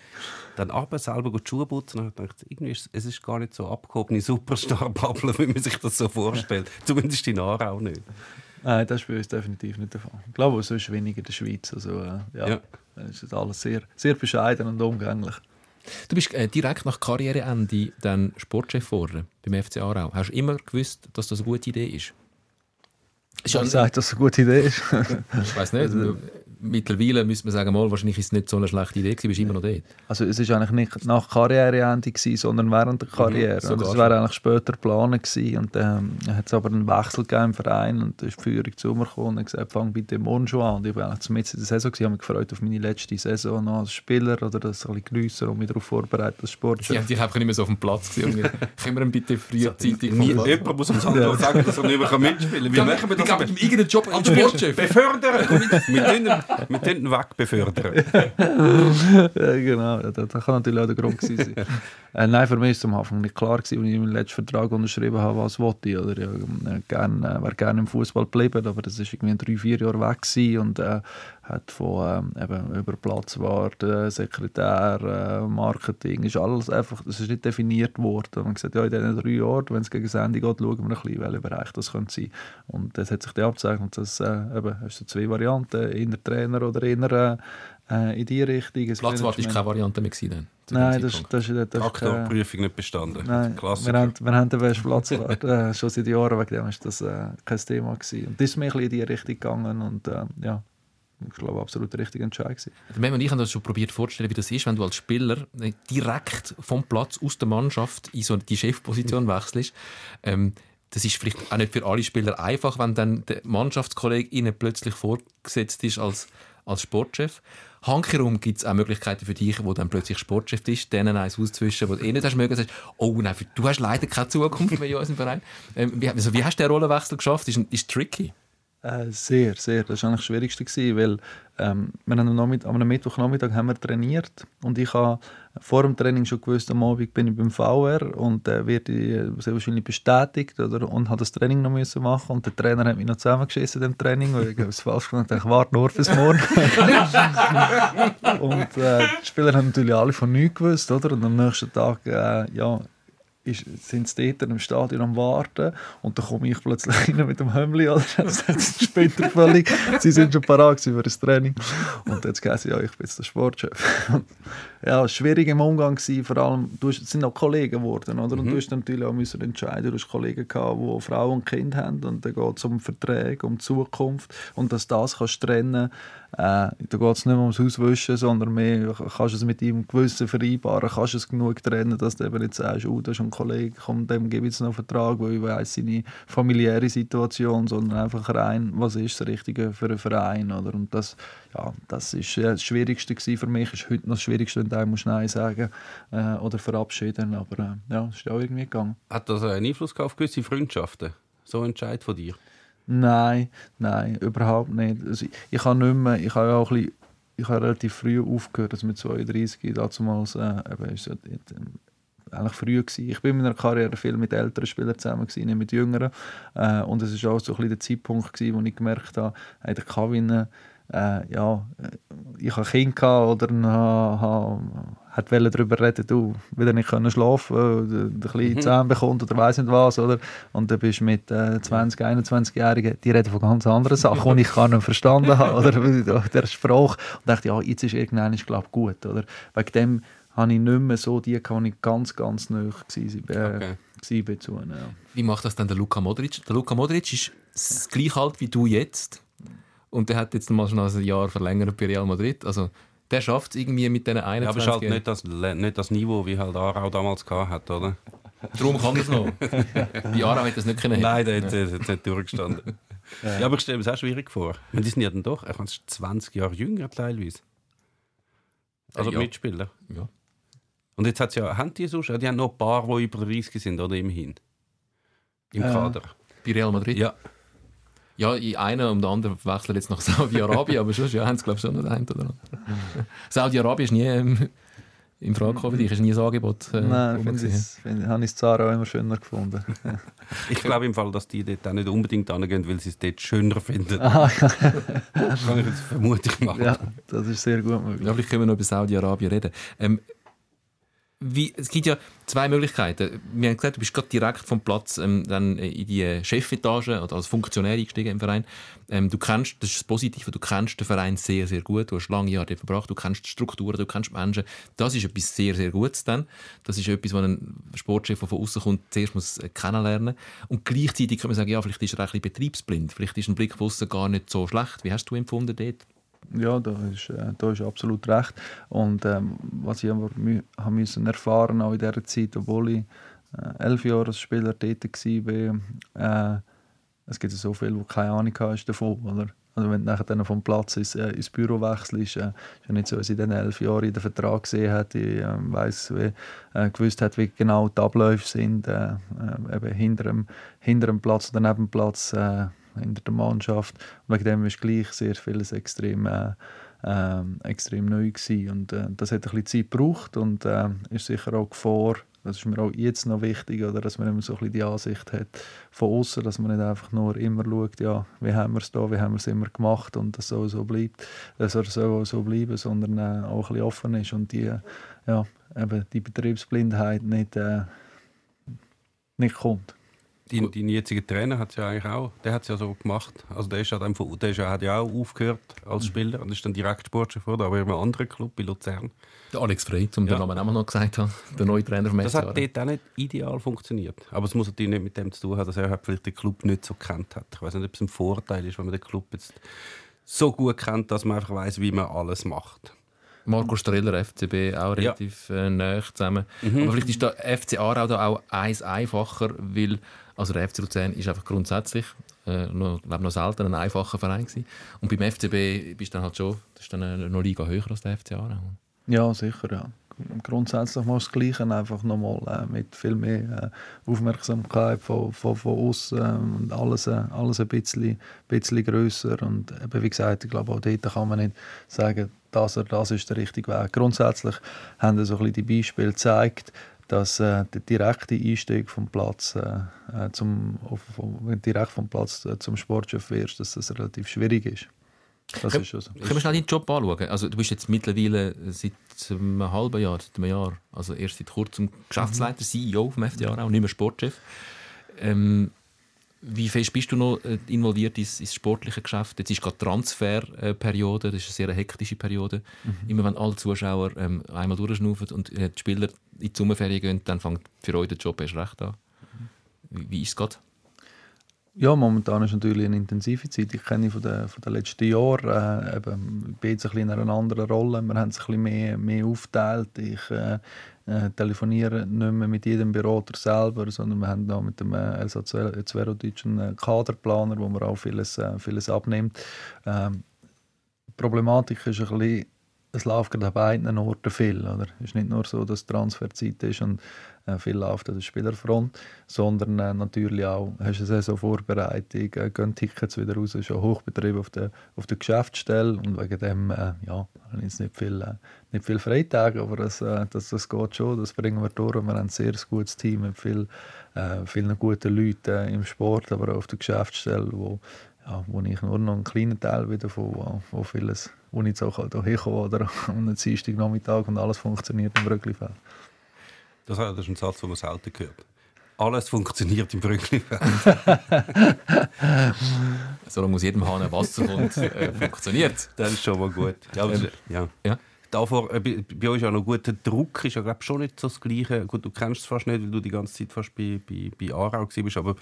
Dann aber selber die Schuhe putzen und dachte, irgendwie ist es ist gar nicht so abgehobene Superstar-Bubble, wie man sich das so vorstellt. Zumindest in Aarau nicht. Nein, das ist bei uns definitiv nicht der Fall. Ich glaube, so ist weniger in der Schweiz. Also, äh, ja, Ja. Es ist alles sehr, sehr bescheiden und umgänglich. Du bist äh, direkt nach Karriereende dann Sportchef geworden beim FC Aarau. Hast du immer gewusst, dass das eine gute Idee ist? Ich sage, dass es eine gute Idee ist. Ich weiß nicht. Mittlerweile müsste man sagen, mal, wahrscheinlich ist es nicht so eine schlechte Idee, gewesen, bist immer noch dort. Also es ist eigentlich nicht nach Karriereende gewesen, sondern während der Karriere. und es wäre eigentlich später geplant gewesen. Und dann ähm, hat es aber einen Wechsel gegeben im Verein und ist die Führung zu mir gekommen und gesagt, fang bitte morgen schon an. Und ich war eigentlich mitten in der Saison, gewesen, habe mich gefreut auf meine letzte Saison noch als Spieler oder das ein bisschen geniessen und mich darauf vorbereitet als Sie Sportchef. haben dich einfach nicht mehr so auf dem Platz gesehen. Können wir ihn bitte frühzeitig Platz- jemand muss uns halt sagen, dass er nicht mehr mitspielen kann. Wie Ja, machen wir ich das? gebe ihm irgendeinen Job als Sportchef. Befördern! wir tun ihn- wir tun ihn wegbefördern. ja, genau, das, kann natürlich auch der Grund sein. äh, nein, für mich war es am Anfang nicht klar, als ich meinen letzten Vertrag unterschrieben habe, was wollte ich. Oder, ja, äh, gern, äh, wäre gerne im Fußball geblieben, aber das war irgendwie drei, vier Jahre weg gewesen und äh, hat von ähm, eben, über Platzwart, äh, Sekretär, äh, Marketing, ist alles einfach, das ist nicht definiert worden. Und man hat gesagt, ja, in diesen drei Jahren, wenn es gegen das Ende geht, schauen wir ein bisschen, welcher Bereich das könnte sein. Und das hat sich dann abgezeichnet, dass äh, eben, hast du zwei Varianten, inner Trainer oder inner äh, in die Richtung. ein Platzwart war keine Variante mehr. Gewesen, Nein, das, das, ist- das, das Aktorprüfung nicht bestanden. Nein, wir haben, wir haben den besten Platzwart. äh, schon seit Jahren, wegen dem ist das äh, kein Thema gewesen. Und das ist mir ein bisschen in die Richtung gegangen und äh, ja, ich glaube, absolut der richtige Entscheid gewesen. Mem und ich haben uns schon probiert vorzustellen, wie das ist, wenn du als Spieler direkt vom Platz aus der Mannschaft in so die Chefposition wechselst. Ähm, das ist vielleicht auch nicht für alle Spieler einfach, wenn dann der Mannschaftskollege ihnen plötzlich vorgesetzt ist als, als Sportchef. Hankerum gibt es auch Möglichkeiten für dich, wo dann plötzlich Sportchef ist, denen eins auszwischen, wo du eh nicht hast mögen, sagst, oh nein, du hast leider keine Zukunft mehr in unserem Verein. Ähm, wie, also, wie hast du den Rollenwechsel geschafft? Ist, ist tricky. Äh, sehr, sehr. Das war eigentlich das Schwierigste, gewesen, weil ähm, wir haben am, Nachmitt- am Mittwochnachmittag haben wir trainiert und ich habe vor dem Training schon gewusst, am Abend bin ich beim VR und äh, werde sehr wahrscheinlich bestätigt oder, und habe das Training noch müssen machen und der Trainer hat mich noch zusammengeschissen im Training, weil ich es falsch gemacht habe. Ich warte nur bis morgen. und äh, die Spieler haben natürlich alle von nichts gewusst, oder? Und am nächsten Tag, äh, ja, ist, sind sie dort im Stadion am Warten und dann komme ich plötzlich rein mit dem Hömmli, oder? Das ist später völlig. Sie sind schon parat für das Training. Und jetzt heisst ja, ich bin jetzt der Sportchef. Ja, schwierig im Umgang gewesen, vor allem, du hast, sind auch Kollegen geworden, oder? Und du hast natürlich auch müssen entscheiden, du hast Kollegen gehabt, die Frauen und Kinder haben und dann geht es um Verträge, um die Zukunft und dass das kannst trennen äh, da geht es nicht mehr ums Hauswischen, sondern mehr, kannst es mit ihm gewissen vereinbaren, kannst es genug trennen, dass du eben nicht sagst, oh, das ist ein Kollege, komm, dem gebe ich jetzt noch einen Vertrag, weil ich weiss seine familiäre Situation, sondern einfach rein, was ist das Richtige für einen Verein, oder? Und das, ja, das ist das Schwierigste für mich, ist heute noch das Schwierigste, wenn du Nein sagen äh, oder verabschieden, aber äh, ja, es ist auch irgendwie gegangen. Hat das einen Einfluss auf gewisse Freundschaften? So ein Entscheid von dir? Nein, nein, überhaupt nicht. Also ich, ich habe nicht mehr, ich habe ja auch ein bisschen, ich habe relativ früh aufgehört, also mit 32, damals, äh, eben, ist eigentlich früh gewesen. Ich bin in meiner Karriere viel mit älteren Spielern zusammen gewesen, nicht mit jüngeren. Äh, und es war auch so ein bisschen der Zeitpunkt gewesen, wo ich gemerkt habe, hey, der Kevin, äh, ja, äh, ich habe Kind oder ha, ha, hat darüber reden, du wieder nicht können schlafen, der kleine Zähne bekommt oder weiß nicht was, oder? Und dann bist du mit äh, 20, 21-Jährigen, die reden von ganz anderen Sachen, die ich gar nicht verstanden habe, oder der Sprache. Und dachte, ja, jetzt ist irgendwann, ich glaube, gut, oder? Wegen dem habe ich nicht mehr so die, die ich ganz, ganz nahe war. Äh, okay. zu, ja. Wie macht das dann der Luka Modric? Der Luka Modric ist das gleiche alt wie du jetzt. Und der hat jetzt mal schon ein Jahr verlängert bei Real Madrid. Also der schafft es irgendwie mit diesen 21 ja, aber es ist halt nicht das, nicht das Niveau, wie halt Arau damals hat, oder? Darum kann das noch. Bei Arau hätte das nicht können. Nein, der hat es nicht durchgestanden. ja. ja. aber ich stelle mir das auch schwierig vor. Die sind ja dann doch, er ist 20 Jahre jünger teilweise. Also ja. Mitspieler. Ja. Und jetzt hat ja, haben die sonst, die haben noch ein paar, die über 30 sind, oder immerhin? Im Kader. Bei Real Madrid? Ja. Ja, einer und der andere wechseln jetzt nach Saudi-Arabien, aber sonst ja, haben sie glaube ich schon noch einen oder anderen. Saudi-Arabien ist nie ähm, im Frage gekommen für dich, ist nie ein Angebot. Äh, Nein, finde ich, find, habe ich Zara auch immer schöner gefunden. ich glaube im Fall, dass die dort auch nicht unbedingt angehen, weil sie es dort schöner finden. Ah, ja. das kann ich jetzt vermutlich machen. Ja, das ist sehr gut möglich. Ja, vielleicht können wir noch über Saudi-Arabien reden. Ähm, wie, es gibt ja zwei Möglichkeiten. Wir haben gesagt, du bist gerade direkt vom Platz ähm, dann in die Chefetage oder als Funktionär eingestiegen im Verein. Ähm, du kennst, das ist das Positive, du kennst den Verein sehr, sehr gut. Du hast lange Jahre dort verbracht, du kennst die Strukturen, du kennst Menschen. Das ist etwas sehr, sehr Gutes dann. Das ist etwas, was ein Sportchef, der von außen kommt, zuerst muss äh, kennenlernen Und gleichzeitig kann man sagen, ja, vielleicht ist er ein bisschen betriebsblind. Vielleicht ist ein Blick von außen gar nicht so schlecht. Wie hast du empfunden dort? Ja, da ist, äh, da ist absolut recht. Und ähm, was ich aber haben müssen erfahren auch in dieser Zeit, obwohl ich äh, elf Jahre als Spieler tätig war, äh, es gibt so viele, die keine Ahnung haben davon. Oder? Also wenn du nachher vom Platz ins, äh, ins Büro wechselst, äh, ist ja nicht so, dass ich in elf Jahren in den Vertrag gesehen hätte, ich äh, weiss, wie, äh, gewusst hat, wie genau die Abläufe sind, äh, äh, eben hinter dem, hinter dem Platz oder neben dem Platz, äh, hinter der Mannschaft. Und wegen dem ist gleich sehr vieles extrem, äh, äh, extrem neu gewesen. Und äh, das hat ein bisschen Zeit gebraucht und äh, ist sicher auch Gefahr, das ist mir auch jetzt noch wichtig, oder, dass man immer so ein bisschen die Ansicht hat von außen, dass man nicht einfach nur immer schaut, ja, wie haben wir es da, wie haben wir es immer gemacht und das soll so bleibt, das soll so, so bleiben, sondern äh, auch ein bisschen offen ist und die, ja, eben die Betriebsblindheit nicht, äh, nicht kommt. Dein, dein jetziger Trainer hat ja eigentlich auch, der hat ja so gemacht. Also der, ist ja dann, der ist ja, hat ja auch aufgehört als mhm. Spieler und ist dann direkt Sportchef geworden, aber in einem anderen Club, bei Luzern. Der Alex Frey, um ja. den Namen auch noch gesagt haben, der neue Trainer vom Das hat dort auch nicht ideal funktioniert. Aber es muss natürlich nicht mit dem zu tun haben, dass er halt vielleicht den Club nicht so kennt hat. Ich weiß nicht, ob es ein Vorteil ist, wenn man den Club jetzt so gut kennt, dass man einfach weiß, wie man alles macht. Marco Streller, FCB, auch relativ ja. äh, nah zusammen. Mhm. Aber vielleicht ist der FC Aarau da auch eins einfacher, weil also der FC Luzern ist einfach grundsätzlich äh, noch, glaube noch selten ein einfacher Verein gewesen. Und beim FCB bist du dann halt schon, das ist dann äh, noch Liga höher als der FC Aarau. Ja, sicher, ja. Grundsätzlich mal das Gleiche, einfach nochmal äh, mit viel mehr äh, Aufmerksamkeit von, von, von außen und alles, äh, alles ein bisschen, bisschen grösser. Und eben, wie gesagt, ich glaube, auch dort kann man nicht sagen, das oder das ist der richtige Weg. Grundsätzlich haben so ein bisschen die Beispiele gezeigt, dass äh, der direkte Einstieg vom Platz äh, äh zum, auf, direkt vom Platz äh, zum Sportchef wirst, dass das relativ schwierig ist. Das Kann, ist so. Können wir schnell deinen Job anschauen? Also, du bist jetzt mittlerweile seit einem halben Jahr, seit einem Jahr, also erst seit kurzem Geschäftsleiter, mhm. CEO vom FDA, auch nicht mehr Sportchef. Ähm, wie fest bist du noch äh, involviert ins, ins sportliche Geschäft? Jetzt ist gerade Transferperiode, das ist eine sehr hektische Periode. Mhm. Immer wenn alle Zuschauer ähm, einmal durchschnaufen und äh, die Spieler in die Sommerferien gehen, dann fängt für euch der Job erst recht an. Wie, wie ist es gerade? Ja, momentan ist natürlich eine intensive Zeit. Ich kenne von den, von den letzten Jahren, äh, eben, ich bin jetzt ein bisschen in einer anderen Rolle. Wir haben es ein bisschen mehr, mehr aufgeteilt. Ich äh, äh, telefonieren nicht mehr mit jedem Berater selber, sondern wir haben da mit dem äh, Zverotic einen Kaderplaner, wo man auch vieles, äh, vieles abnimmt. Ähm, die Problematik ist ein bisschen, es läuft gerade an beiden Orten viel. Oder? Es ist nicht nur so, dass Transferzeit ist und äh, viel läuft an der Spielerfront, sondern äh, natürlich auch hast du eine Saisonvorbereitung, äh, gehen Tickets wieder raus, schon Hochbetrieb auf der, auf der Geschäftsstelle und wegen dem äh, ja, habe ich nicht viel, äh, nicht viel Freitage, aber das, äh, das, das geht schon, das bringen wir durch. Wir haben ein sehr gutes Team mit viel, äh, vielen guten Leuten äh, im Sport, aber auch auf der Geschäftsstelle, wo, ja, wo ich nur noch einen kleinen Teil wieder von wo, wo vieles, wo ich jetzt auch halt hierher komme oder am Dienstagnachmittag und alles funktioniert im Brücklifeld. Das, das ist ein Satz, den man selten gehört. Alles funktioniert im Brücklifeld. Solange aus jedem Hahn Wasser kommt, äh, funktioniert. Das ist schon mal gut. Ja, aber, ja. Ja. Davor, äh, bei, bei euch auch noch gut. Der Druck ist ja glaub, schon nicht so das Gleiche. Gut, du kennst es fast nicht, weil du die ganze Zeit fast bei, bei, bei Aarau warst. Aber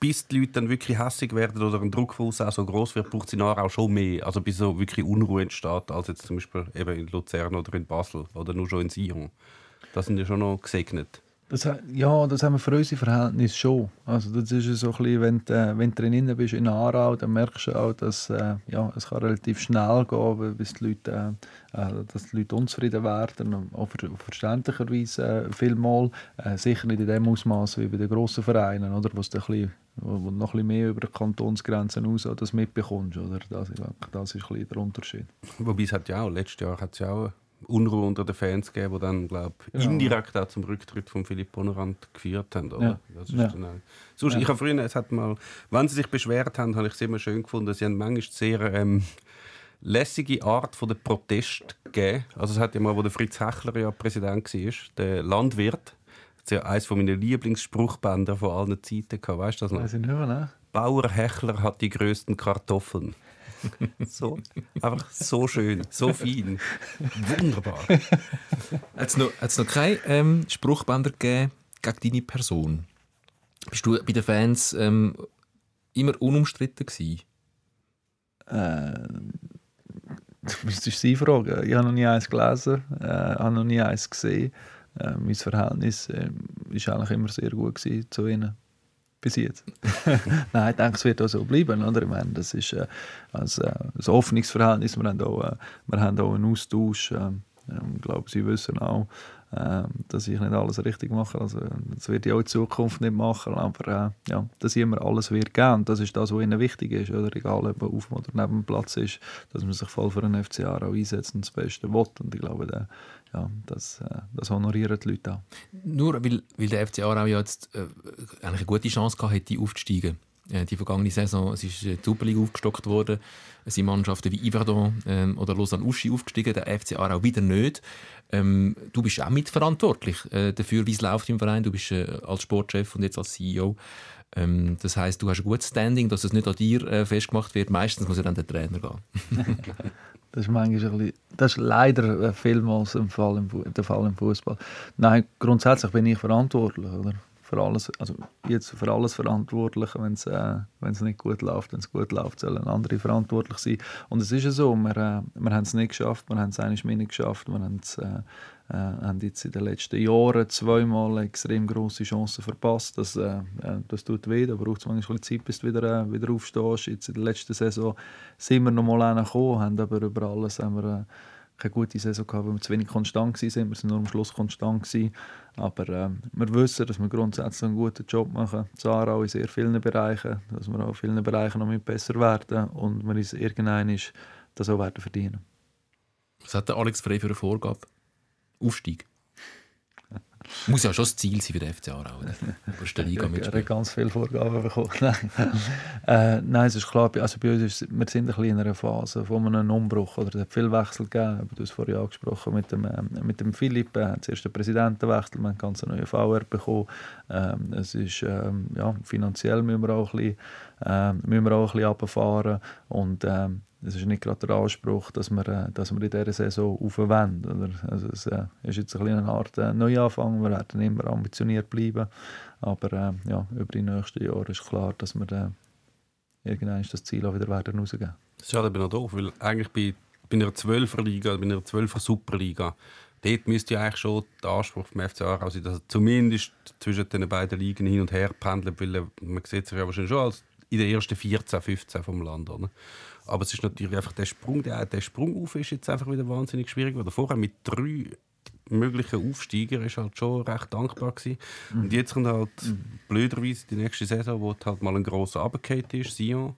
bis die Leute dann wirklich hässig werden oder ein Druck von außen auch so groß wird, braucht es in Aarau schon mehr. Also bis so wirklich Unruhe entsteht, als jetzt zum Beispiel eben in Luzern oder in Basel oder nur schon in Sion. Das sind ja schon noch gesegnet. Das, ja, das haben wir für unsere Verhältnisse schon. Also das ist so ein bisschen, wenn du, äh, wenn du drin bist in Aarau, dann merkst du auch, dass äh, ja, es kann relativ schnell gehen, bis die Leute, äh, äh, dass die Leute unzufrieden werden. Auch ver verständlicherweise äh, vielmal. Äh, sicher nicht in dem Ausmaß wie bei den grossen Vereinen, oder, wo du ein bisschen, wo wo du noch ein bisschen mehr über die Kantonsgrenzen raus das mitbekommst. Oder? Das, ist- das ist ein bisschen der Unterschied. Wobei es hat ja auch, letztes Jahr hat es ja auch Unruhe unter den Fans gegeben, die dann, glaube Genau. indirekt auch zum Rücktritt von Philipp Bonnerand geführt haben. Oder? Ja. Das ist Ja. dann auch. Sonst, Ich habe früher, es hat mal, wenn sie sich beschwert haben, habe ich es immer schön gefunden, sie haben manchmal sehr ähm, lässige Art von der Protest gegeben. Also es hat ja mal, wo der Fritz Hechler ja Präsident war, der Landwirt, hat ja eines von meinen Lieblingsspruchbänder von allen Zeiten gehabt. Weißt du das noch? Weiss ich nicht mehr, ne? Bauer Hechler hat die größten Kartoffeln. So, einfach so schön, so fein. Wunderbar. Hat es noch, noch keine ähm, Spruchbänder gegeben gegen deine Person? Bist du bei den Fans ähm, immer unumstritten gewesen? Äh, das müsstest sie fragen. Ich habe noch nie eins gelesen, äh, habe noch nie eins gesehen. Äh, mein Verhältnis äh, ist eigentlich immer sehr gut zu ihnen. Bis jetzt. Nein, ich denke, es wird auch so bleiben. Oder? Ich meine, das ist äh, also, äh, ein offenes Verhältnis. Wir haben auch, äh, wir haben auch einen Austausch. Äh, ich glaube, sie wissen auch, äh, dass ich nicht alles richtig mache. Also, das werde ich auch in Zukunft nicht machen. Aber äh, ja, dass immer alles wird geben. Und das ist das, was ihnen wichtig ist. Oder? Egal, ob man auf oder neben dem Platz ist, dass man sich voll für einen FCA auch einsetzt und das Beste will. Und ich glaube, der, ja, das, äh, das honorieren die Leute auch. Nur weil, weil der FC Aarau jetzt äh, eigentlich eine gute Chance gehabt hätte, aufzusteigen. Äh, die vergangene Saison es ist äh, die Super League aufgestockt worden. Es sind Mannschaften wie Yverdon ähm, oder Lausanne Uschi aufgestiegen, der FC Aarau wieder nicht. Ähm, du bist auch mitverantwortlich äh, dafür, wie es läuft im Verein. Du bist äh, als Sportchef und jetzt als CEO. Ähm, das heißt, du hast ein gutes Standing, dass es nicht an dir äh, festgemacht wird. Meistens muss ja dann der Trainer gehen. Das ist manchmal ein das ist leider äh, vielmals im Fall im, der Fall im Fußball. Nein, grundsätzlich bin ich verantwortlich, oder? Für alles, also jetzt für alles verantwortlich, wenn es äh, nicht gut läuft, wenn es gut läuft, sollen andere verantwortlich sein. Und es ist ja so, wir, äh, wir haben es nicht geschafft, wir haben es eigentlich nicht geschafft, wir haben äh, äh, haben jetzt in den letzten Jahren zweimal extrem große Chancen verpasst. Das, äh, äh, das tut weh, da braucht es manchmal Zeit, bis du wieder, äh, wieder aufstehst. Jetzt in der letzten Saison sind wir noch mal gekommen, haben aber über alles haben wir, äh, keine gute Saison gehabt, weil wir zu wenig konstant waren. Wir sind nur am Schluss konstant gewesen. Aber äh, wir wissen, dass wir grundsätzlich einen guten Job machen. Zara in sehr vielen Bereichen, dass wir auch in vielen Bereichen noch mit besser werden und wir uns irgendwann ist das auch werden verdienen. Was hat der Alex Frey für eine Vorgabe? Aufstieg. Muss ja schon das Ziel sein für den FC Aarau. oder? Oberste Liga mitspielen. ganz viele Vorgaben bekommen. Nein. äh, nein, es ist klar, also bei uns ist, wir sind ein bisschen in einer Phase von einem Umbruch. Oder es hat viel Wechsel gegeben. Du hast vorhin angesprochen mit dem, ähm, mit dem Philipp. Er hat zuerst den Präsidentenwechsel, wir haben ganz einen neuen VR bekommen. Ähm, es ist, ähm, ja, finanziell müssen wir auch ein bisschen, ähm, müssen wir auch ein bisschen runterfahren. Und ähm, es ist nicht gerade der Anspruch, dass wir, äh, dass wir in dieser Saison aufwenden. Also es äh, ist jetzt ein eine Art äh, Neuanfang. Wir werden immer ambitioniert bleiben. Aber äh, ja, über die nächsten Jahre ist klar, dass wir äh, irgendwann das Ziel auch wieder werden rausgeben. Das ist ja eben doof, weil eigentlich bei, bei einer 12er Liga, bei einer 12er Superliga, dort müsste ja eigentlich schon der Anspruch vom FC Aarau sein, dass er zumindest zwischen den beiden Ligen hin und her pendelt, weil man sieht sich ja wahrscheinlich schon als in den ersten 14, 15 vom Land. Oder? Aber es ist natürlich einfach der Sprung, der, der Sprung auf ist jetzt einfach wieder wahnsinnig schwierig, weil vorher mit drei möglichen Aufsteiger ist halt schon recht dankbar gewesen. Und jetzt kommt halt blöderweise die nächste Saison, wo halt mal ein grosser Abgekehrt ist, Sion.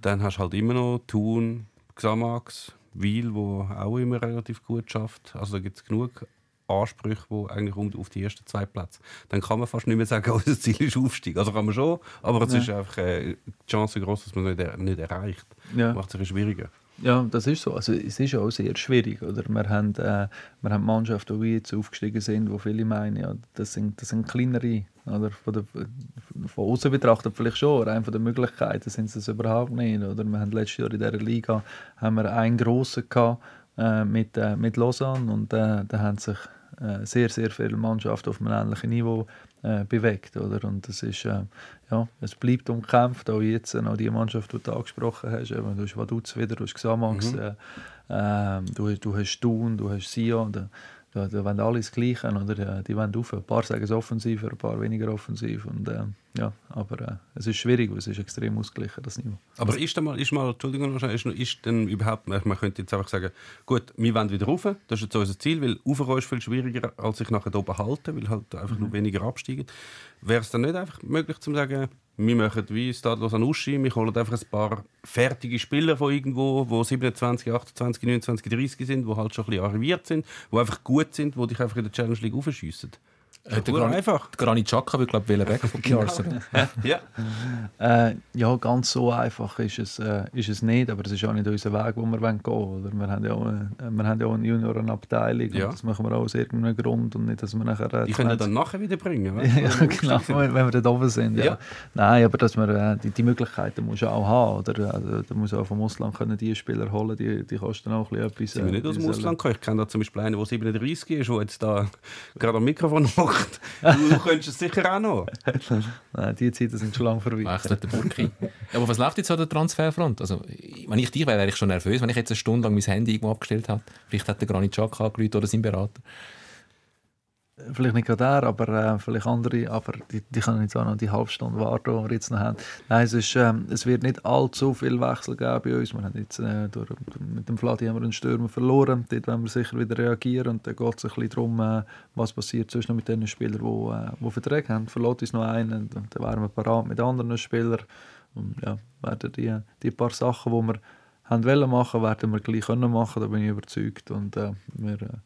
Dann hast du halt immer noch Thun, Xamax, Wiel, wo auch immer relativ gut schafft. Also da gibt es genug Ansprüche, die eigentlich um auf die ersten zwei Plätze. Dann kann man fast nicht mehr sagen, unser Ziel ist Aufstieg. Also kann man schon, aber es Ja. ist einfach äh, die Chance groß, dass man nicht, er- nicht erreicht. Ja. Macht es ein schwieriger. Ja, das ist so. Also, es ist auch sehr schwierig. Oder? Wir, haben, äh, wir haben Mannschaften, die jetzt aufgestiegen sind, wo viele meinen, ja, das, sind, das sind kleinere. Oder? Von, der, von außen betrachtet vielleicht schon, rein von den Möglichkeiten sind sie es überhaupt nicht. Oder? Wir haben letztes Jahr in dieser Liga haben wir einen grossen gehabt, äh, mit, äh, mit Lausanne und äh, da haben sich äh, sehr, sehr viele Mannschaften auf einem ähnlichen Niveau bewegt. Oder? Und das ist, ja, es bleibt umkämpft, auch jetzt, auch die Mannschaft, die du angesprochen hast, eben, du hast Vaduz wieder, du hast Xamax, Mhm. äh, ähm, du, hast- du hast Thun, du hast Sion, da, da, da wollen alle das Gleiche, oder? Die wollen auf. Ein paar sagen es offensiv, ein paar weniger offensiv. Und, äh, ja, aber äh, es ist schwierig, weil es ist extrem ausgeglichen, das Niveau. Aber ist mal, ist mal Entschuldigung, ist, ist denn überhaupt, man könnte jetzt einfach sagen, gut, wir wollen wieder rauf, das ist jetzt unser Ziel, weil raufkommen ist viel schwieriger, als sich nachher oben halten, weil halt einfach nur weniger absteigen. Wäre es dann nicht einfach möglich zu sagen, wir machen wie Stadlos an Uschi, wir holen einfach ein paar fertige Spieler von irgendwo, die 27, 28, 29, 30 sind, die halt schon ein bisschen arriviert sind, die einfach gut sind, die dich einfach in der Challenge League aufschiessen. Äh, der Gran- einfach. Granit Xhaka will, glaube ich, weg von Arsenal. Ja. Äh, ja, ganz so einfach ist es, äh, ist es nicht, aber es ist auch nicht unser Weg, wo wir gehen wollen. Oder? Wir, haben ja auch, äh, wir haben ja auch eine Juniorenabteilung Ja. und das machen wir auch aus irgendeinem Grund und nicht, dass wir nachher... Äh, Die können 20 dann nachher wieder bringen. ja, genau, wenn wenn wir dort oben sind. Ja. Ja. Nein, aber dass wir, äh, die, die Möglichkeiten musst du auch haben. Oder? Also, da muss auch vom Ausland können die Spieler holen, die, die kosten auch ein bisschen etwas. Sind wir nicht äh, aus dem Ausland gekommen? Ich kenne da zum Beispiel einen, der 37 ist, der jetzt da gerade am Mikrofon macht. Du könntest es sicher auch noch. Nein, die Zeiten sind schon lange vorbei. Wechselt der Burki. Aber was läuft jetzt an der Transferfront? Also, wenn ich dich wäre, wäre ich schon nervös, wenn ich jetzt eine Stunde lang mein Handy irgendwo abgestellt habe. Vielleicht hat der Granit Xhaka angerufen oder sein Berater. Vielleicht nicht gerade er, aber äh, vielleicht andere. Aber die, die können jetzt auch noch die halbe Stunde warten, die wir jetzt noch haben. Nein, es, ist, ähm, es wird nicht allzu viel Wechsel geben bei uns. Wir haben jetzt, äh, durch, mit dem Fladi haben wir einen Stürmer verloren. Dort wollen wir sicher wieder reagieren. Und dann geht es ein bisschen darum, äh, was passiert sonst noch mit den Spielern, die, äh, die Verträge haben. Verlässt uns noch einen, und dann wären wir parat mit anderen Spielern. Und ja, werden die, die paar Sachen, die wir haben wollen machen, werden wir gleich können machen. Da bin ich überzeugt. Und äh, wir äh,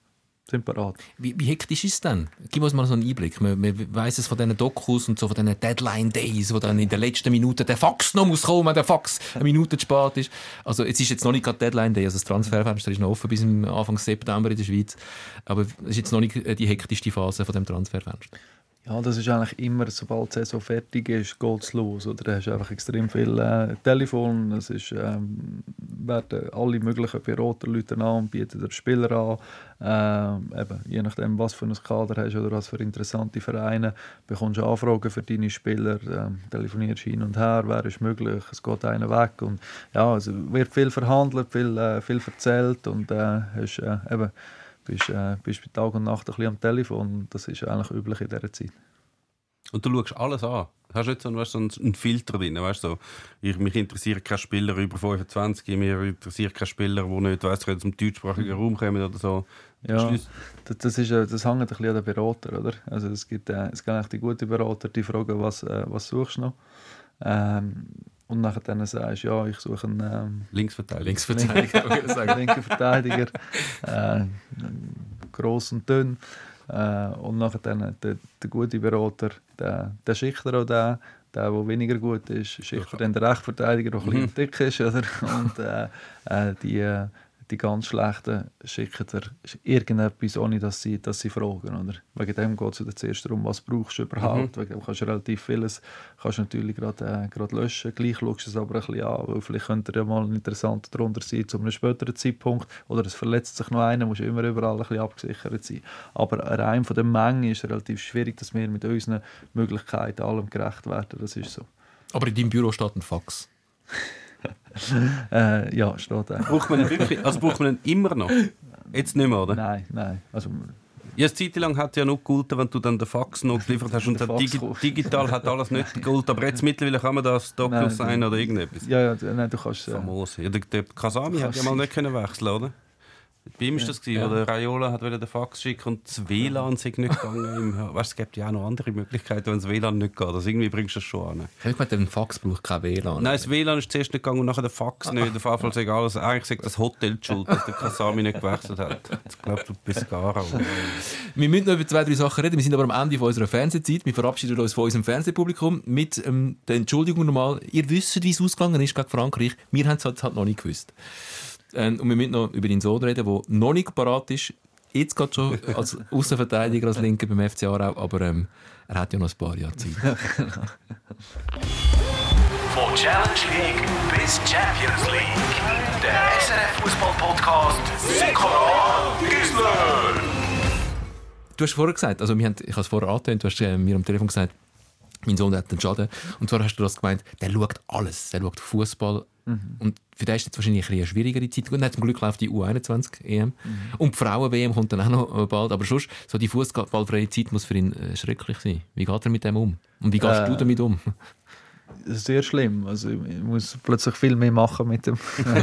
sind parat. Wie, wie hektisch ist es denn? Gib uns mal so einen Einblick. Man, man weiss es von diesen Dokus und so von diesen Deadline-Days, wo dann in den letzten Minuten der Fax noch muss kommen, wenn der Fax eine Minute zu spät ist. Also jetzt ist jetzt noch nicht gerade Deadline-Day, also das Transferfenster ist noch offen bis Anfang September in der Schweiz. Aber es ist jetzt noch nicht äh, die hektischste Phase von dem Transferfenster. Ja, das ist eigentlich immer, sobald die Saison fertig ist, geht es los. Oder? Da hast du einfach extrem viel äh, Telefon, es ist, ähm, werden alle möglichen Berater Leute an bieten den Spieler an. Ähm, eben, je nachdem, was für ein Kader hast oder was für interessante Vereine, bekommst du Anfragen für deine Spieler, ähm, telefonierst hin und her, wer ist möglich, es geht einer weg. Und, ja, also wird viel verhandelt, viel, äh, viel erzählt und äh, hast, äh, eben, bist, äh, bist bei Tag und Nacht ein bisschen am Telefon. Das ist eigentlich üblich in dieser Zeit. Und du schaust alles an. Hast du jetzt so, weißt, so einen, einen Filter drin? Weißt, so, ich, mich interessiert kein Spieler über 25, mich interessiert kein Spieler, der nicht weiss, aus dem deutschsprachigen Raum kommen oder so. Ja, das, das, ist, äh, das hängt ein bisschen an den Berater, oder? Also es gibt, äh, es gibt eigentlich die guten Berater, die fragen, was, äh, was suchst du noch? Ähm, und nachher dann sagst ja, ich suche einen ähm, Linksverteidiger. Linksverteidiger, würde ich sagen. linken Verteidiger, äh, gross und dünn. Äh, und nachher dann der, der gute Berater, der, der schickt er auch den, der, der weniger gut ist, schickt er dann den Rechtsverteidiger, der ein bisschen dick ist. Oder? Und äh, äh, die, die ganz Schlechten schicken dir irgendetwas, ohne dass sie, dass sie fragen. Oder? Wegen dem geht es zuerst darum, was brauchst du überhaupt. Wegen dem kannst du relativ vieles kannst natürlich gerade äh, löschen. Gleich schaust du es aber ein bisschen an, weil vielleicht könnte ja mal ein interessanter darunter sein zu einem späteren Zeitpunkt. Oder es verletzt sich noch einer, muss immer überall ein bisschen abgesichert sein. Aber rein von der Menge ist es relativ schwierig, dass wir mit unseren Möglichkeiten allem gerecht werden. Das ist so. Aber in deinem Büro steht ein Fax. Äh, ja, steht eigentlich. Braucht man ihn wirklich? Also braucht man ihn immer noch? Jetzt nicht mehr, oder? Nein, nein. Also, Ja, eine Zeit lang hat ja noch gehalten, wenn du dann den Fax noch geliefert hast. Und digi digital hat alles nicht gehalten. Aber jetzt mittlerweile kann man das Nein, DocuSign oder irgendetwas. Ja, ja, nein, du kannst... Äh, Famos. Ja, der, der Kasami hat ja mal nicht können wechseln, oder? Bei ihm war das, gewesen, wo der Raiola hat den Fax schicken und das WLAN sei nicht gegangen. Weißt, es gibt ja auch noch andere Möglichkeiten, wenn das WLAN nicht geht. Also irgendwie bringst du das schon an. Ich habe gemeint, ein Fax braucht kein WLAN. Nein, das WLAN ist zuerst nicht gegangen und nachher der Fax nicht. Auf jeden Fall sei alles. Eigentlich sagt das Hotel die schuld, dass der Kasami nicht gewechselt hat. Ich glaube, du bist gar auch. Wir müssen noch über zwei, drei Sachen reden. Wir sind aber am Ende von unserer Fernsehzeit. Wir verabschieden uns von unserem Fernsehpublikum mit ähm, der Entschuldigung nochmal. Ihr wisst, wie es ausgegangen ist gegen Frankreich. Wir haben es halt, halt noch nicht gewusst. Ähm, und wir müssen noch über deinen Sohn reden, der noch nicht parat ist. Jetzt gerade schon als Außenverteidiger, als Linker beim FC Aarau. Aber ähm, er hat ja noch ein paar Jahre Zeit. Von Challenge League bis Champions League. Der SRF Fußball Podcast Sikora Gisler. Du hast vorher gesagt, also wir haben, ich habe es vorher angetönt, du hast äh, mir am Telefon gesagt, mein Sohn hat einen Schaden. Und zwar hast du das gemeint, der schaut alles. Der schaut Fußball. Und für den ist jetzt wahrscheinlich eine schwierigere Zeit. Gut, zum Glück läuft die U21 EM. Und die Frauen-WM kommt dann auch noch äh, bald. Aber sonst, so die fußballfreie Zeit muss für ihn äh, schrecklich sein. Wie geht er mit dem um? Und wie gehst Äh, du damit um? Sehr schlimm. Also ich muss plötzlich viel mehr machen mit dem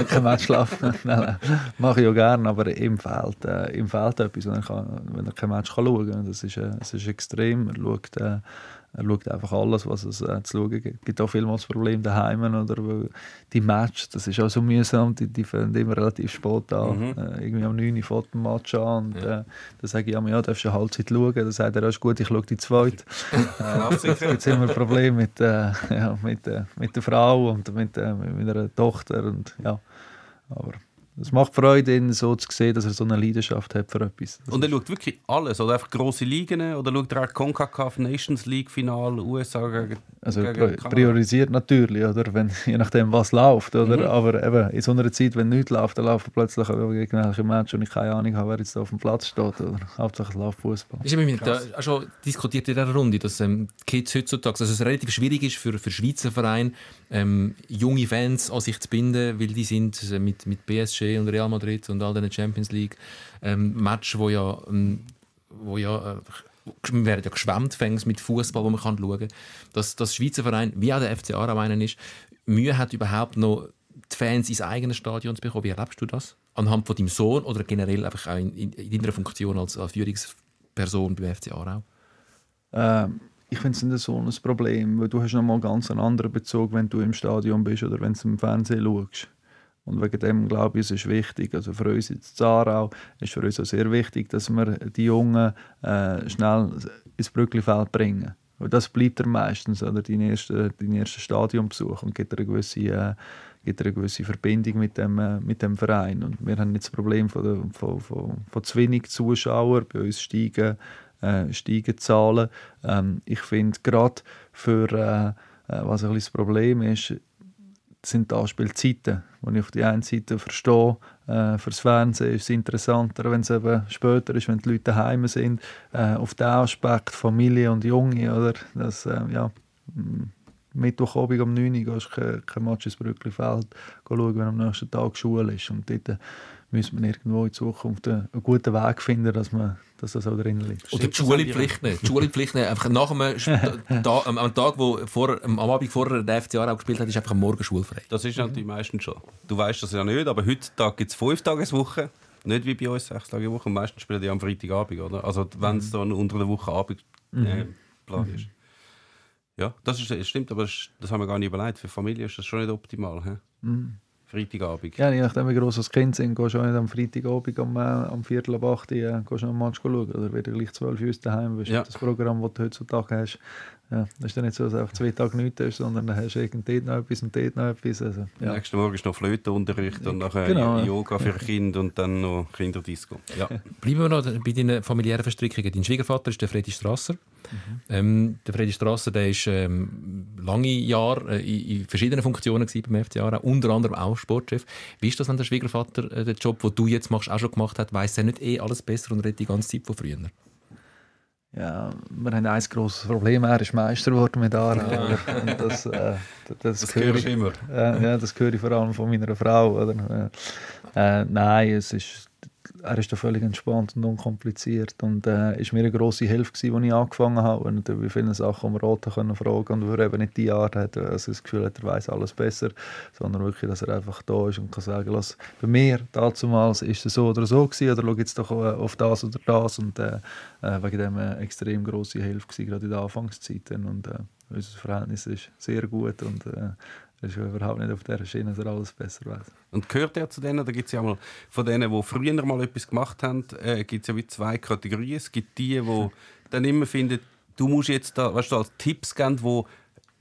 kein Match schlafen. nein, nein, mache ich ja gerne, aber ihm fehlt, äh, ihm fehlt etwas, wenn er, kann, wenn er kein Match kann schauen kann. Das ist, äh, das ist extrem. Er schaut, äh, er schaut einfach alles, was es äh, zu schauen gibt. Es gibt auch vielmals Probleme daheim. Oder die Match, das ist auch so mühsam, die, die fangen immer relativ spät an. Äh, irgendwie am 9 Uhr fängt der Match an. Und, äh, dann sage ich, ja, ja darfst du eine Halbzeit schauen. Dann sagt er, ja, ist gut, ich schaue die zweite. Äh, es gibt immer Probleme mit, äh, ja, mit, äh, mit der Frau und mit, mit meiner Tochter. Und, ja. Aber es macht Freude, ihn so zu sehen, dass er so eine Leidenschaft hat für etwas. Das Und er schaut wirklich alles, oder einfach grosse Ligen, oder schaut er auch CONCACAF Nations League Final, USA gegen, Also gegen priorisiert natürlich, oder? Wenn, je nachdem, was läuft. Oder? Mhm. Aber eben, in so einer Zeit, wenn nichts läuft, dann laufen plötzlich irgendwelche Matches und ich keine Ahnung habe, wer jetzt da auf dem Platz steht. Oder? Hauptsache es läuft Fußball. Ist eben mit, da, auch schon diskutiert in dieser Runde, dass ähm, Kids heutzutage, also es relativ schwierig ist für, für Schweizer Vereine, ähm, junge Fans an sich zu binden, weil die sind äh, mit, mit Und Real Madrid und all den Champions League ähm, Match, wo ja, ähm, wo ja äh, wir werden ja geschwemmt mit Fußball, wo man kann schauen kann, dass das Schweizer Verein, wie auch der FC Aarau einer ist, Mühe hat überhaupt noch die Fans ins eigene Stadion zu bekommen. Wie erlebst du das? Anhand von deinem Sohn oder generell einfach auch in, in, in deiner Funktion als, als Führungsperson beim FC Aarau? Ähm, ich finde es nicht so ein Problem, weil du hast nochmal ganz einen anderen Bezug, wenn du im Stadion bist oder wenn du im Fernsehen schaust. Und wegen dem glaube ich, es ist wichtig, also für uns jetzt Zarau ist für uns auch sehr wichtig, dass wir die Jungen äh, schnell ins Brücklifeld bringen. Weil das bleibt er meistens, oder dein erster, dein Stadionbesuch und gibt eine gewisse, äh, gibt eine gewisse Verbindung mit dem, äh, mit dem Verein. Und wir haben nicht das Problem von, der, von, von, von zu wenig Zuschauern, bei uns steigen, äh, steigen Zahlen. Ähm, ich finde gerade für, äh, äh, was ein bisschen das Problem ist, sind die Anspielzeiten, die ich auf der einen Seite verstehe. Äh, fürs Fernsehen ist es interessanter, wenn es eben später ist, wenn die Leute daheim sind. Äh, auf den Aspekt Familie und Junge, oder? Das, äh, ja, Mittwochabend um 9 Uhr gehst du kein Match ins Brücklifeld schauen, wenn am nächsten Tag Schule ist. Und dort äh, müssen wir irgendwo in Zukunft einen, guten Weg finden, dass, man, dass das auch drin liegt. Oder die Schule in Pflicht nehmen. Die Schule Pflicht nehmen. Einfach nach einem da, am, Tag, wo vor, am Abend vorher der FC Aarau gespielt hat, ist einfach am Morgen schulfrei. Das ist natürlich meistens schon. Du weißt das ja nicht, aber heutzutage gibt es fünf Tageswoche. Nicht wie bei uns sechs Tage Woche. Meistens spielen die am Freitagabend, oder? Also wenn es dann unter der Woche Abend äh, Plan ist. Ja, das, ist, das stimmt, aber das, das haben wir gar nicht überlegt. Für Familie ist das schon nicht optimal. He? Freitagabend. Ja, je nachdem, wie gross das Kind sind, gehst du auch nicht am Freitagabend um, äh, am Viertel ab 8 Uhr äh, gehst du einen Match schauen. Oder wieder gleich 12 Uhr daheim bist. Ja. Das Programm, das du heutzutage hast, ja, das ist dann nicht so, dass du einfach zwei Tage nichts hast, sondern dann hast du irgend dort noch etwas und dort noch etwas. Also, ja. Nächsten Morgen ist noch Flötenunterricht und nachher Genau, ja. Yoga für Kinder und dann noch Kinderdisco. Ja. Bleiben wir noch bei deinen familiären Verstrickungen. Dein Schwiegervater ist der Freddy Strasser. Ähm, der Freddy Strasser der ist ähm, lange Jahre äh, in, verschiedenen Funktionen beim FC Aarau, unter anderem auch Sportchef. Wie ist das, wenn der Schwiegervater äh, den Job, den du jetzt machst, auch schon gemacht hat? Weiß er nicht eh alles besser und redet die ganze Zeit von früher? Ja, wir haben ein grosses Problem. Er ist Meister geworden mit Aarau. Und das, äh, das, Das höre ich, immer. äh, ja, das höre ich vor allem von meiner Frau. Oder? Äh, nein, es ist, er ist da völlig entspannt und unkompliziert und äh, ist mir eine grosse Hilfe gewesen, als ich angefangen habe und bei vielen Sachen um Rat können fragen und er eben nicht die Art hat, also das Gefühl hat, er weiß alles besser, sondern wirklich, dass er einfach da ist und kann sagen, lass, bei mir damals ist es so oder so gewesen, oder schau jetzt doch äh, auf das oder das und äh, äh wegen dem eine extrem grosse Hilfe gewesen, gerade in der Anfangszeit und äh, unser Verhältnis ist sehr gut und äh, das ist überhaupt nicht auf der Schiene, dass er alles besser weiß. Und gehört er zu denen, da gibt es ja mal von denen, die früher mal etwas gemacht haben, äh, gibt es ja wie zwei Kategorien. Es gibt die, die dann immer finden, du musst jetzt da, weißt du, als Tipps geben, die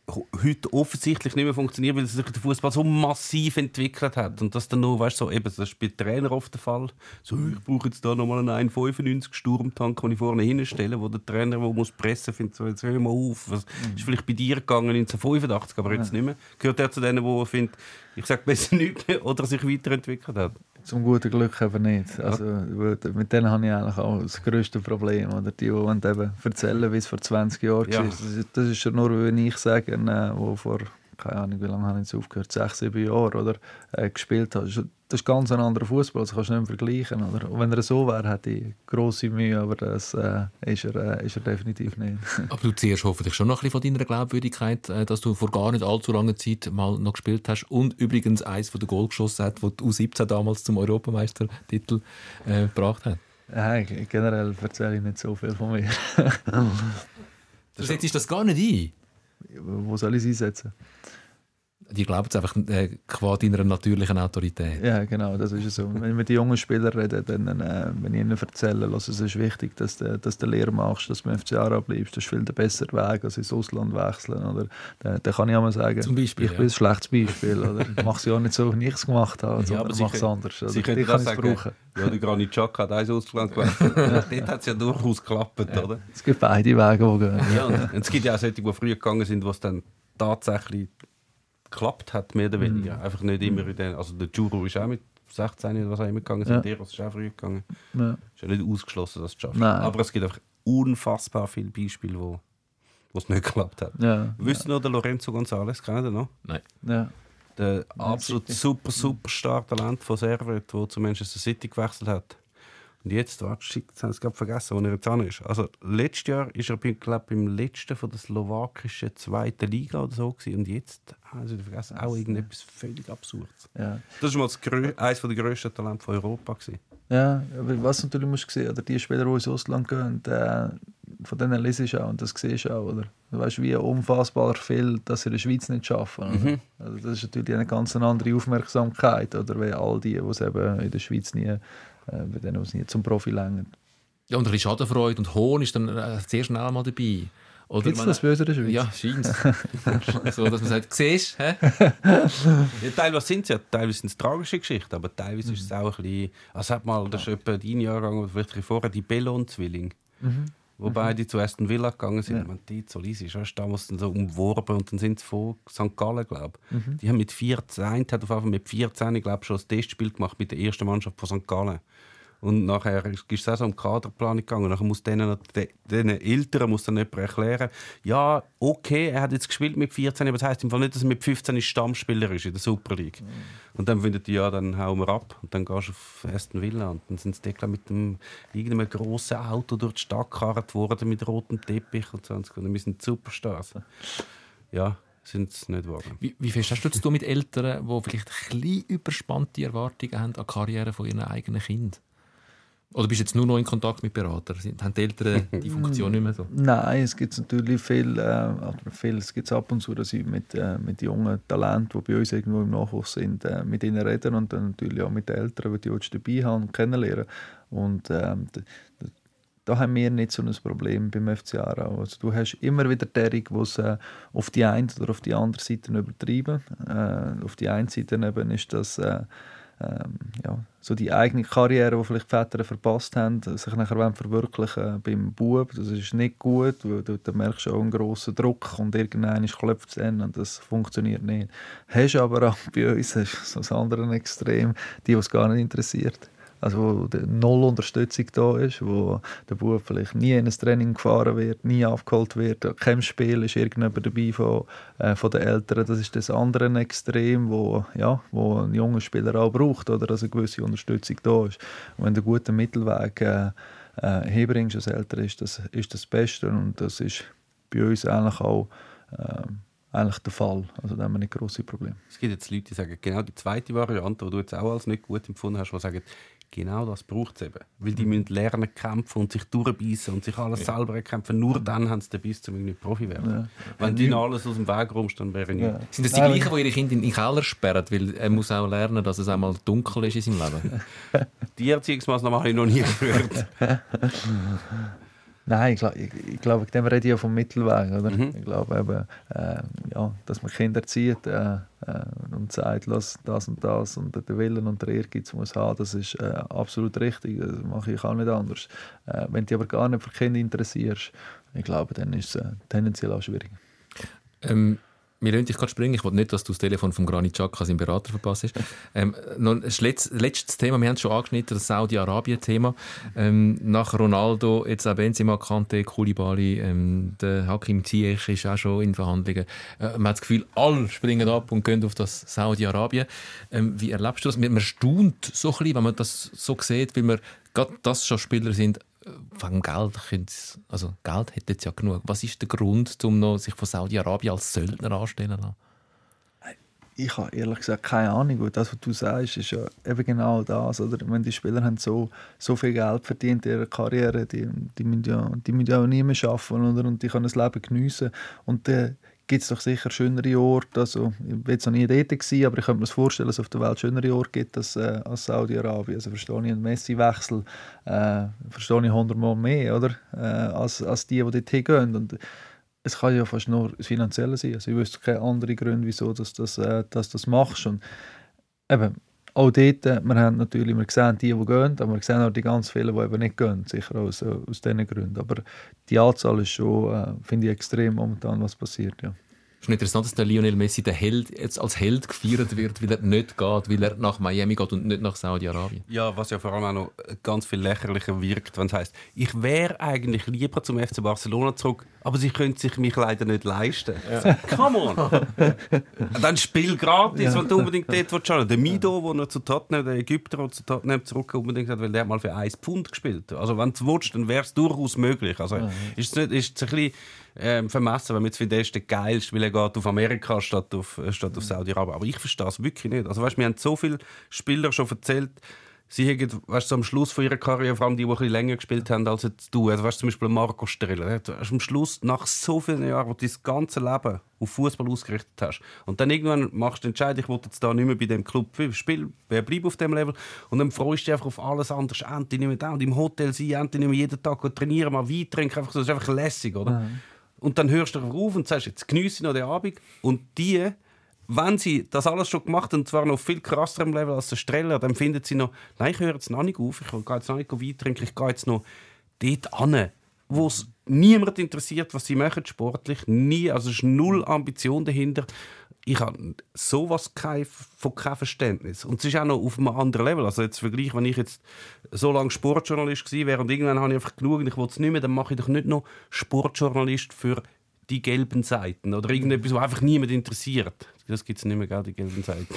heute offensichtlich nicht mehr funktioniert, weil sich der Fußball so massiv entwickelt hat und das dann nur, weißt so, eben, das ist bei Trainer oft der Fall. So, ich brauche jetzt da nochmal einen 1,95 Sturmtank, den ich vorne hinstelle, wo der Trainer, der muss pressen, findet so, jetzt hör mal auf. Was mhm. ist vielleicht bei dir gegangen 1985, aber jetzt ja. nicht mehr. Gehört er zu denen, die findet, ich sage besser nicht mehr oder sich weiterentwickelt hat? Zum guten Glück aber nicht. Also, mit denen habe ich eigentlich auch das grösste Problem. Oder die, die eben erzählen, wie es vor 20 Jahren ja. war. Das, das ist ja nur, wenn ich sage, äh, wo vor keine Ahnung, wie lange habe ich jetzt aufgehört, sechs, sieben Jahre oder, äh, gespielt habe. Das ist ganz ein anderer Fußball, das kannst du nicht mehr vergleichen. Oder? Und wenn er so wäre, hätte ich grosse Mühe, aber das äh, ist, er, äh, ist er definitiv nicht. aber du ziehst hoffentlich schon noch ein bisschen von deiner Glaubwürdigkeit, äh, dass du vor gar nicht allzu langer Zeit mal noch gespielt hast und übrigens eins von den Goal geschossen hast, das die U17 damals zum Europameistertitel äh, gebracht hat. Generell erzähle ich nicht so viel von mir. du setzt das gar nicht ein? Wo soll ich es einsetzen? Die glauben es einfach äh, qua deiner natürlichen Autorität. Ja, genau, das ist so. Wenn ich mit den jungen Spielern rede, dann, äh, wenn ich ihnen erzähle, also es ist wichtig, dass du, dass du Lehre machst, dass du im FCA bleibst, das ist viel der bessere Weg, als ins Ausland wechseln. Oder, dann, dann kann ich auch mal sagen, Zum Beispiel, ich bin ein schlechtes Beispiel. Oder? Ich mache es ja nicht so, wie ich es gemacht habe, ja, sondern mache es anders. Also, Sie können das sagen, brauchen. Ja, der Granit Xhaka hat eins Ausland gewechselt. Dort hat es ja durchaus geklappt, ja. oder? Es gibt beide Wege, die gehen. Ja, und, es gibt ja auch solche, die früher gegangen sind, was dann tatsächlich geklappt hat, mehr oder weniger. Mhm. Einfach nicht immer in den, also der Juro ist auch mit 16 oder was auch immer gegangen, ja. der ist auch früh gegangen. Ja. Ist ja nicht ausgeschlossen, dass es schafft. Aber es gibt einfach unfassbar viele Beispiele, wo wo es nicht geklappt hat. Ja. Wisst ihr noch den Lorenzo González? Kennt ihr noch? Nein. Ja. Der absolut super, super starke Talent von Servet, der zu Manchester City gewechselt hat. Und jetzt, sie gerade vergessen, wo er jetzt an ist. Also, letztes Jahr ist er, glaube im letzten von der slowakischen zweiten Liga oder so gewesen. Und jetzt haben sie vergessen, auch irgendetwas völlig Absurdes. Ja. Das war mal eines der grössten Talente von Europa. Gewesen. Ja, aber was natürlich musst du sehen, oder die Spieler, die ins Ausland gehen, äh, von denen lese ich auch und das siehst du auch, oder? Du weißt, wie unfassbar viel, dass sie in der Schweiz nicht schaffen. Mhm. Also das ist natürlich eine ganz andere Aufmerksamkeit, oder? Wie all die, die es eben in der Schweiz nie äh, bei denen es nicht zum Profi länger. Ja, und ein bisschen Schadenfreude und Hohn ist dann äh, sehr schnell mal dabei. Gibt es das böse Schweiz? Ja, scheint So, dass man sagt, siehst du, ja, Teilweise sind es ja, teilweise sind es tragische Geschichten, aber teilweise mhm. ist es auch ein bisschen... Also hat mal, das ist etwa dein Jahrgang, oder vielleicht vorher, die Bellon-Zwilling. Mhm. Wo mhm. beide zu Aston Villa gegangen sind. Ja. Man, die easy ist damals dann so umworben und dann sind sie von St. Gallen, glaube ich. Mhm. Die haben mit 14, hat auf Fall mit 14, glaube schon das Testspiel gemacht mit der ersten Mannschaft von St. Gallen. Und nachher ist es auch so um Kaderplanung gegangen. Nachher muss denen, den Eltern muss dann jemand erklären, ja, okay, er hat jetzt gespielt mit 14, aber das heisst im Fall nicht, dass er mit 15 Stammspieler ist in der Super League. Mhm. Und dann findet die, ja, dann hauen wir ab. Und dann gehst du auf Aston Villa. Und dann sind sie mit einem, irgendeinem grossen Auto durch die Stadt gekarrt worden mit rotem Teppich und so. Und wir sind Superstars. Ja, sind es nicht geworden. Wie, wie fest hast du mit Eltern, die vielleicht ein bisschen überspannte Erwartungen haben an die Karriere von ihren eigenen Kindern? Oder bist du jetzt nur noch in Kontakt mit Beratern? Haben die Eltern die Funktion nicht mehr so? Nein, es gibt natürlich viel, äh, viel es gibt ab und zu, dass ich mit, äh, mit jungen Talenten, die bei uns irgendwo im Nachwuchs sind, äh, mit ihnen reden und dann natürlich auch mit den Eltern, die die dabei haben und kennenlernen. Und ähm, da haben wir nicht so ein Problem beim FC Aarau. Also du hast immer wieder derige, die es äh, auf die eine oder auf die andere Seite übertreiben. Äh, auf die eine Seite eben ist das äh, ähm, ja, so die eigene Karriere, die vielleicht die Väter verpasst haben, sich nachher verwirklichen beim Bub. Das ist nicht gut, weil du, merkst auch einen grossen Druck und irgendwann klopft es an und das funktioniert nicht. Hast aber auch bei uns hast so das andere Extrem, die, es gar nicht interessiert. Also wo null Unterstützung da ist, wo der Bub vielleicht nie in ein Training gefahren wird, nie aufgeholt wird, an keinem Spiel ist irgendjemand dabei von, äh, von den Eltern. Das ist das andere Extrem, wo, ja, wo ein junger Spieler auch braucht, oder dass eine gewisse Unterstützung da ist. Und wenn du einen guten Mittelweg äh, äh, herbringst als Eltern, ist das, ist das Beste und das ist bei uns eigentlich auch ähm, eigentlich der Fall. Also da haben wir nicht grosse Probleme. Es gibt jetzt Leute, die sagen, genau die zweite Variante, die du jetzt auch als nicht gut empfunden hast, die sagen, genau das braucht es eben. Weil Mhm. die müssen lernen kämpfen und sich durchbeissen und sich alles selber erkämpfen. Nur dann haben sie den Biss, um irgendwie Profi werden. Ja. Wenn du ihnen alles aus dem Weg räumst, dann wäre nichts. Sind das die Nein, gleichen, die ihre Kinder in den Keller sperren? Weil er muss auch lernen, dass es einmal dunkel ist in seinem Leben. Die Erziehungsmaßnahmen habe ich noch nie gehört. Nein, ich, ich, ich glaube, dem rede ich ja vom Mittelweg. Oder? Mhm. Ich glaube eben, äh, ja, dass man Kinder zieht äh, äh, und sagt, lass das und das und der Willen und der Ehrgeiz muss haben, das ist äh, absolut richtig. Das mache ich auch nicht anders. Äh, wenn du dich aber gar nicht für Kinder interessierst, ich glaube, dann ist es äh, tendenziell auch schwierig. Ähm, wir lassen dich gerade springen. Ich wollte nicht, dass du das Telefon von Granit Xhaka seinem Berater verpasst hast. Ähm, noch ein letztes, Thema, wir haben es schon angeschnitten, das Saudi-Arabien-Thema. Ähm, nach Ronaldo, jetzt auch Benzema, Kante, Koulibaly, ähm, der Hakim Ziyech ist auch schon in Verhandlungen. Äh, man hat das Gefühl, alle springen ab und gehen auf das Saudi-Arabien. Ähm, wie erlebst du das? Man man staunt so ein bisschen, wenn man das so sieht, weil man gerade das schon Spieler sind, wegen Geld, können's- also Geld hätte jetzt ja genug. Was ist der Grund, um noch sich von Saudi-Arabien als Söldner anstellen lassen? Ich habe ehrlich gesagt keine Ahnung. Das, was du sagst, ist ja eben genau das. Oder? Wenn die Spieler haben so, so viel Geld verdient in ihrer Karriere, die, die, müssen, ja, die müssen ja auch nie mehr arbeiten oder? und die können das Leben geniessen. Und dann gibt es doch sicher schönere Orte. Also, ich war noch nie dort, gewesen, aber ich könnte mir vorstellen, dass es auf der Welt schönere Orte gibt als, äh, als Saudi-Arabien. Also verstehe ich einen Messi-Wechsel, äh, verstehe ich hundertmal mehr oder? Äh, als, als die, die dort hingehen. Und, es kann ja fast nur das Finanzielle sein. Also ich wüsste keine anderen Gründe, wieso dass das, äh, dass das machst. Und eben, auch dort, äh, wir haben natürlich, wir sehen die, die gehen, aber wir sehen auch die ganz vielen, die eben nicht gehen, sicher aus, äh, aus diesen Gründen. Aber die Anzahl ist schon, äh, finde ich, extrem momentan, was passiert, ja. Es ist schon interessant, dass der Lionel Messi der Held, jetzt als Held gefeiert wird, weil er nicht geht, weil er nach Miami geht und nicht nach Saudi-Arabien. Ja, was ja vor allem auch noch ganz viel lächerlicher wirkt, wenn es heisst, ich wäre eigentlich lieber zum FC Barcelona zurück, aber sie können sich mich leider nicht leisten. Come on! Dann spiel gratis, wenn du unbedingt dort willst. schauen. Der Mido, der noch zu Tottenham, der Ägypter, der zu Tottenham zurück unbedingt hat, weil der hat mal für 1 Pfund gespielt. Also wenn du willst, dann wäre es durchaus möglich. Also ist es nicht, ist es ein bisschen ähm, vermessen, wenn man jetzt findet, er ist der geilste, weil er geht auf Amerika statt auf, äh, statt auf Saudi-Arabien. Aber ich verstehe es wirklich nicht. Also weißt, wir haben so viele Spieler schon erzählt, sie haben weißt, so am Schluss von ihrer Karriere, vor allem die, die ein bisschen länger gespielt haben als jetzt du, also weißt, zum Beispiel Marco Streller, der hat am Schluss, nach so vielen Jahren, wo du dein ganze Leben auf Fußball ausgerichtet hast und dann irgendwann machst du die Entscheidung, ich will jetzt da nicht mehr bei dem Club spielen, wer bleibt auf dem Level? Und dann freust du dich einfach auf alles andere, endlich nicht mehr da. Und im Hotel sein, endlich nicht mehr jeden Tag trainieren, mal Wein trinken, einfach so, das ist einfach lässig, oder? Und dann hörst du auf und sagst, jetzt geniesse noch den Abend. Und die wenn sie das alles schon gemacht und zwar noch viel krasserem Level als der Streller, dann finden sie noch, nein, ich höre jetzt noch nicht auf, ich gehe jetzt noch nicht trinken, ich gehe jetzt noch dort an, wo es niemand interessiert, was sie machen sportlich, nie, also es ist null Ambition dahinter. Ich habe sowas kein, von kein Verständnis. Und es ist auch noch auf einem anderen Level. Also jetzt Vergleich, wenn ich jetzt so lange Sportjournalist wäre und irgendwann habe ich einfach genug und ich will es nicht mehr, dann mache ich doch nicht noch Sportjournalist für die gelben Seiten oder irgendetwas, was einfach niemand interessiert. Das gibt es nicht mehr, gell, die gelben Seiten.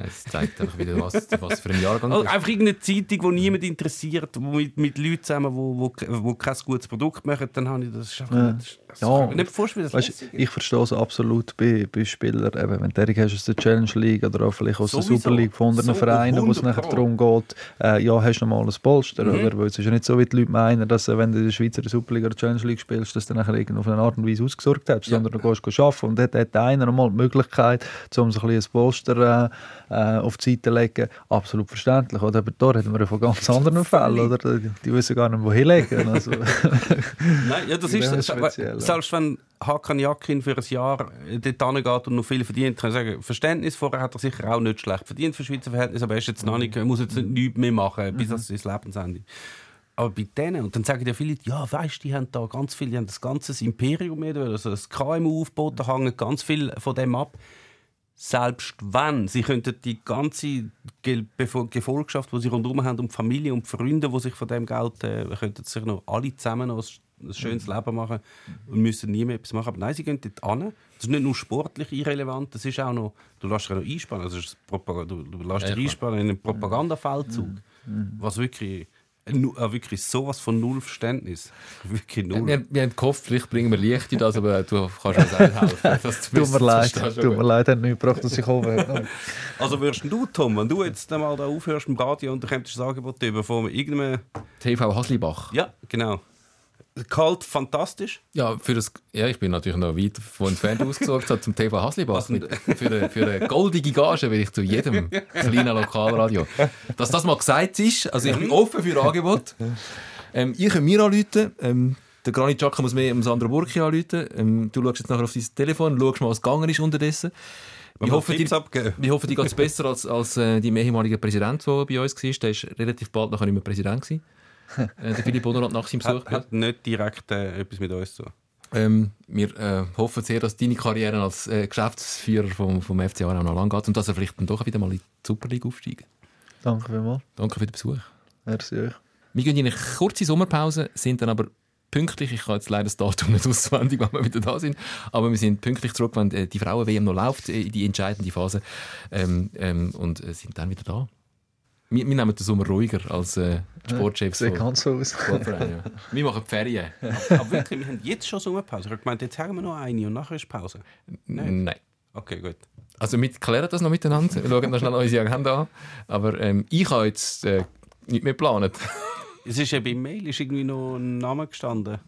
Es zeigt einfach wieder, was, was für ein Jahrgang Also einfach irgendeine Zeitung, die niemand interessiert, wo mit, mit Leuten zusammen, wo, wo, wo kein gutes Produkt machen, dann habe ich das einfach Ja. nicht, das Ja. nicht vorstellen, Weißt, ich verstehe es absolut bei, bei Spielern, eben, wenn du aus der Challenge League oder auch vielleicht aus der Sowieso. Super League von anderen So, Vereinen, wo es 100 nachher darum geht, äh, ja, hast du noch mal ein Polster, Mhm. oder? Weil es ist ja nicht so, wie die Leute meinen, dass äh, wenn du in der Schweizer Super League oder Challenge League spielst, dass du nachher irgend auf eine Art und Weise ausgesorgt hast, sondern du gehst arbeiten und dort hat einer noch mal die Möglichkeit, um so ein Polster äh, auf die Seite zu legen. Absolut verständlich, oder? Aber da reden wir von ganz anderen Fällen, oder? Die, wissen gar nicht, wohin legen. Also, Nein, ja, das ist, speziell, selbst wenn Hakan Yakin für ein Jahr dort hingeht und noch viel verdient, kann ich sagen, Verständnis vorher hat er sicher auch nicht schlecht verdient für Schweizer Verhältnisse, aber er ist jetzt noch nicht, muss jetzt nicht nichts mehr machen, bis das sein Lebensende. Aber bei denen, und dann sagen ja viele, ja, weißt du, die haben da ganz viel, die haben das ganze Imperium, also das KMU aufgebaut, da hängen ganz viel von dem ab. Selbst wenn, sie könnten die ganze Gefolgschaft, die sie rundherum haben, und die Familie und die Freunde, die sich von dem Geld, äh, könnten sich noch alle zusammen noch ein, schönes Leben machen und müssen nie mehr etwas machen. Aber nein, sie gehen dort an. Das ist nicht nur sportlich irrelevant, das ist auch noch, du lässt dich noch einspannen, also du, du lässt dich einspannen in einen Propagandafeldzug, was wirklich, wirklich sowas von null Verständnis. Wirklich null. Wir, wir haben gehofft, vielleicht bringen wir Licht in das, aber du kannst uns auch helfen. dass du Tut mir das leid, tut mir leid, hat nichts gebracht, dass ich oben Also würdest du, Tom, wenn du jetzt einmal da aufhörst im Radio und du kommst ein Angebot über von irgendeinem... TV Haslibach. Ja, genau. Kalt, fantastisch. Ja, für das, ja, ich bin natürlich noch weit von entfernt ausgesucht hat zum TV Haslibach. Mit, für, eine, für eine goldige Gage will ich zu jedem kleinen Lokalradio. Dass das mal gesagt ist, also ich bin offen für Angebot. Ähm, ihr könnt mir anrufen. Ähm, der Granit Xhaka muss mir um Sandro Burki anrufen. Ähm, du schaust jetzt nachher auf dein Telefon, schaust mal, was gegangen ist unterdessen. Ich hoffe, Tipps dir, abgeben. ich hoffe, dir geht es besser als, als äh, dein ehemaliger Präsident, der bei uns war. Der war relativ bald nachher nicht mehr Präsident. Gewesen. äh, der Philipp Bonnerat nach seinem Besuch. Hat, hat nicht direkt äh, etwas mit uns zu tun. Ähm, wir äh, hoffen sehr, dass deine Karriere als äh, Geschäftsführer vom, vom FC Aarau noch lang geht und dass er vielleicht dann doch wieder mal in die Super League aufsteigt. Danke vielmals. Danke für den Besuch. Merci euch. Wir gehen in eine kurze Sommerpause, sind dann aber pünktlich. Ich kann jetzt leider das Datum nicht auswendig, wann wir wieder da sind. Aber wir sind pünktlich zurück, wenn äh, die Frauen-WM noch läuft, äh, in die entscheidende Phase. Ähm, ähm, und sind dann wieder da. Wir, wir nehmen den Sommer ruhiger als äh, Sportchefs Sieht von ganz so aus. Ja. Wir machen die Ferien. Aber wirklich, wir haben jetzt schon Sommerpause. Ich habe gemeint, jetzt haben wir noch eine und nachher ist Pause. Nein. Okay, gut. Also wir klären das noch miteinander, Wir schauen noch schnell unsere Agenda an. Aber ähm, ich habe jetzt äh, nicht mehr geplant. Es ist ja beim Mail ist irgendwie noch ein Name gestanden.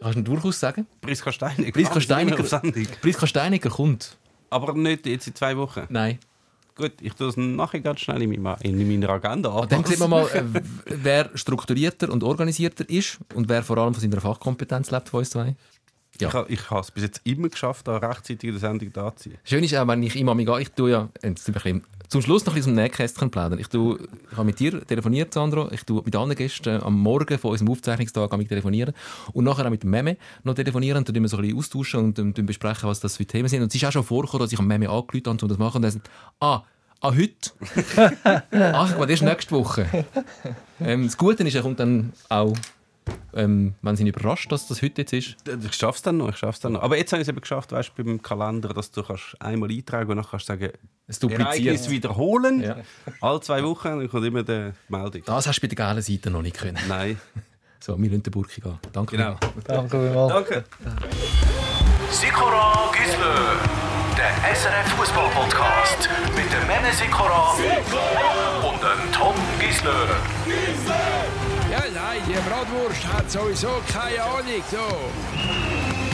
Kannst du durchaus sagen? Priska Steiniger. Priska Steiniger. Sendung. Priska Steiniger kommt. Aber nicht jetzt in zwei Wochen. Nein. Gut, ich tue es nachher ganz schnell in meiner, in meiner Agenda an. Dann sieht man mal, äh, wer strukturierter und organisierter ist und wer vor allem von seiner Fachkompetenz lebt von uns zwei. Ja. Ich, ha- ich habe es bis jetzt immer geschafft, da rechtzeitig in der Sendung da zu sein. Schön ist auch, wenn ich immer gehe, ich tue ja, ein bisschen, zum Schluss noch ein bisschen Nähkästchen plaudern. Ich, tue, ich habe mit dir telefoniert, Sandro. Ich tue mit anderen Gästen am Morgen von unserem Aufzeichnungstag mit telefonieren. Und nachher auch mit dem Meme noch telefonieren. Dann wir so ein bisschen austauschen und ähm, tun besprechen, was das für Themen sind. Und es ist auch schon vorgekommen, dass ich am Meme angerufen habe, um das zu machen. Und er sagt, ah, ah, heute? Ach, das ist nächste Woche. Ähm, das Gute ist, er kommt dann auch, ähm, wenn sie ihn überrascht, dass das heute jetzt ist. Ich schaffe es dann noch, ich schaff's dann noch. Aber jetzt habe ich es eben geschafft, weißt, du, beim Kalender, dass du kannst einmal eintragen und dann kannst du sagen, Es Ereignis dupliziert. wiederholen. Ja. Alle zwei Wochen dann kommt immer die Meldung. Das hast du bei der geilen Seite noch nicht können. Nein. So, wir lassen den Burki gehen. Danke. Genau. Danke vielmals. Danke. Sikora Gisler, der SRF Fußball Podcast mit dem Mene Sikora und dem Tom Gisler. Nein, die Bratwurst hat sowieso keine Ahnung. So.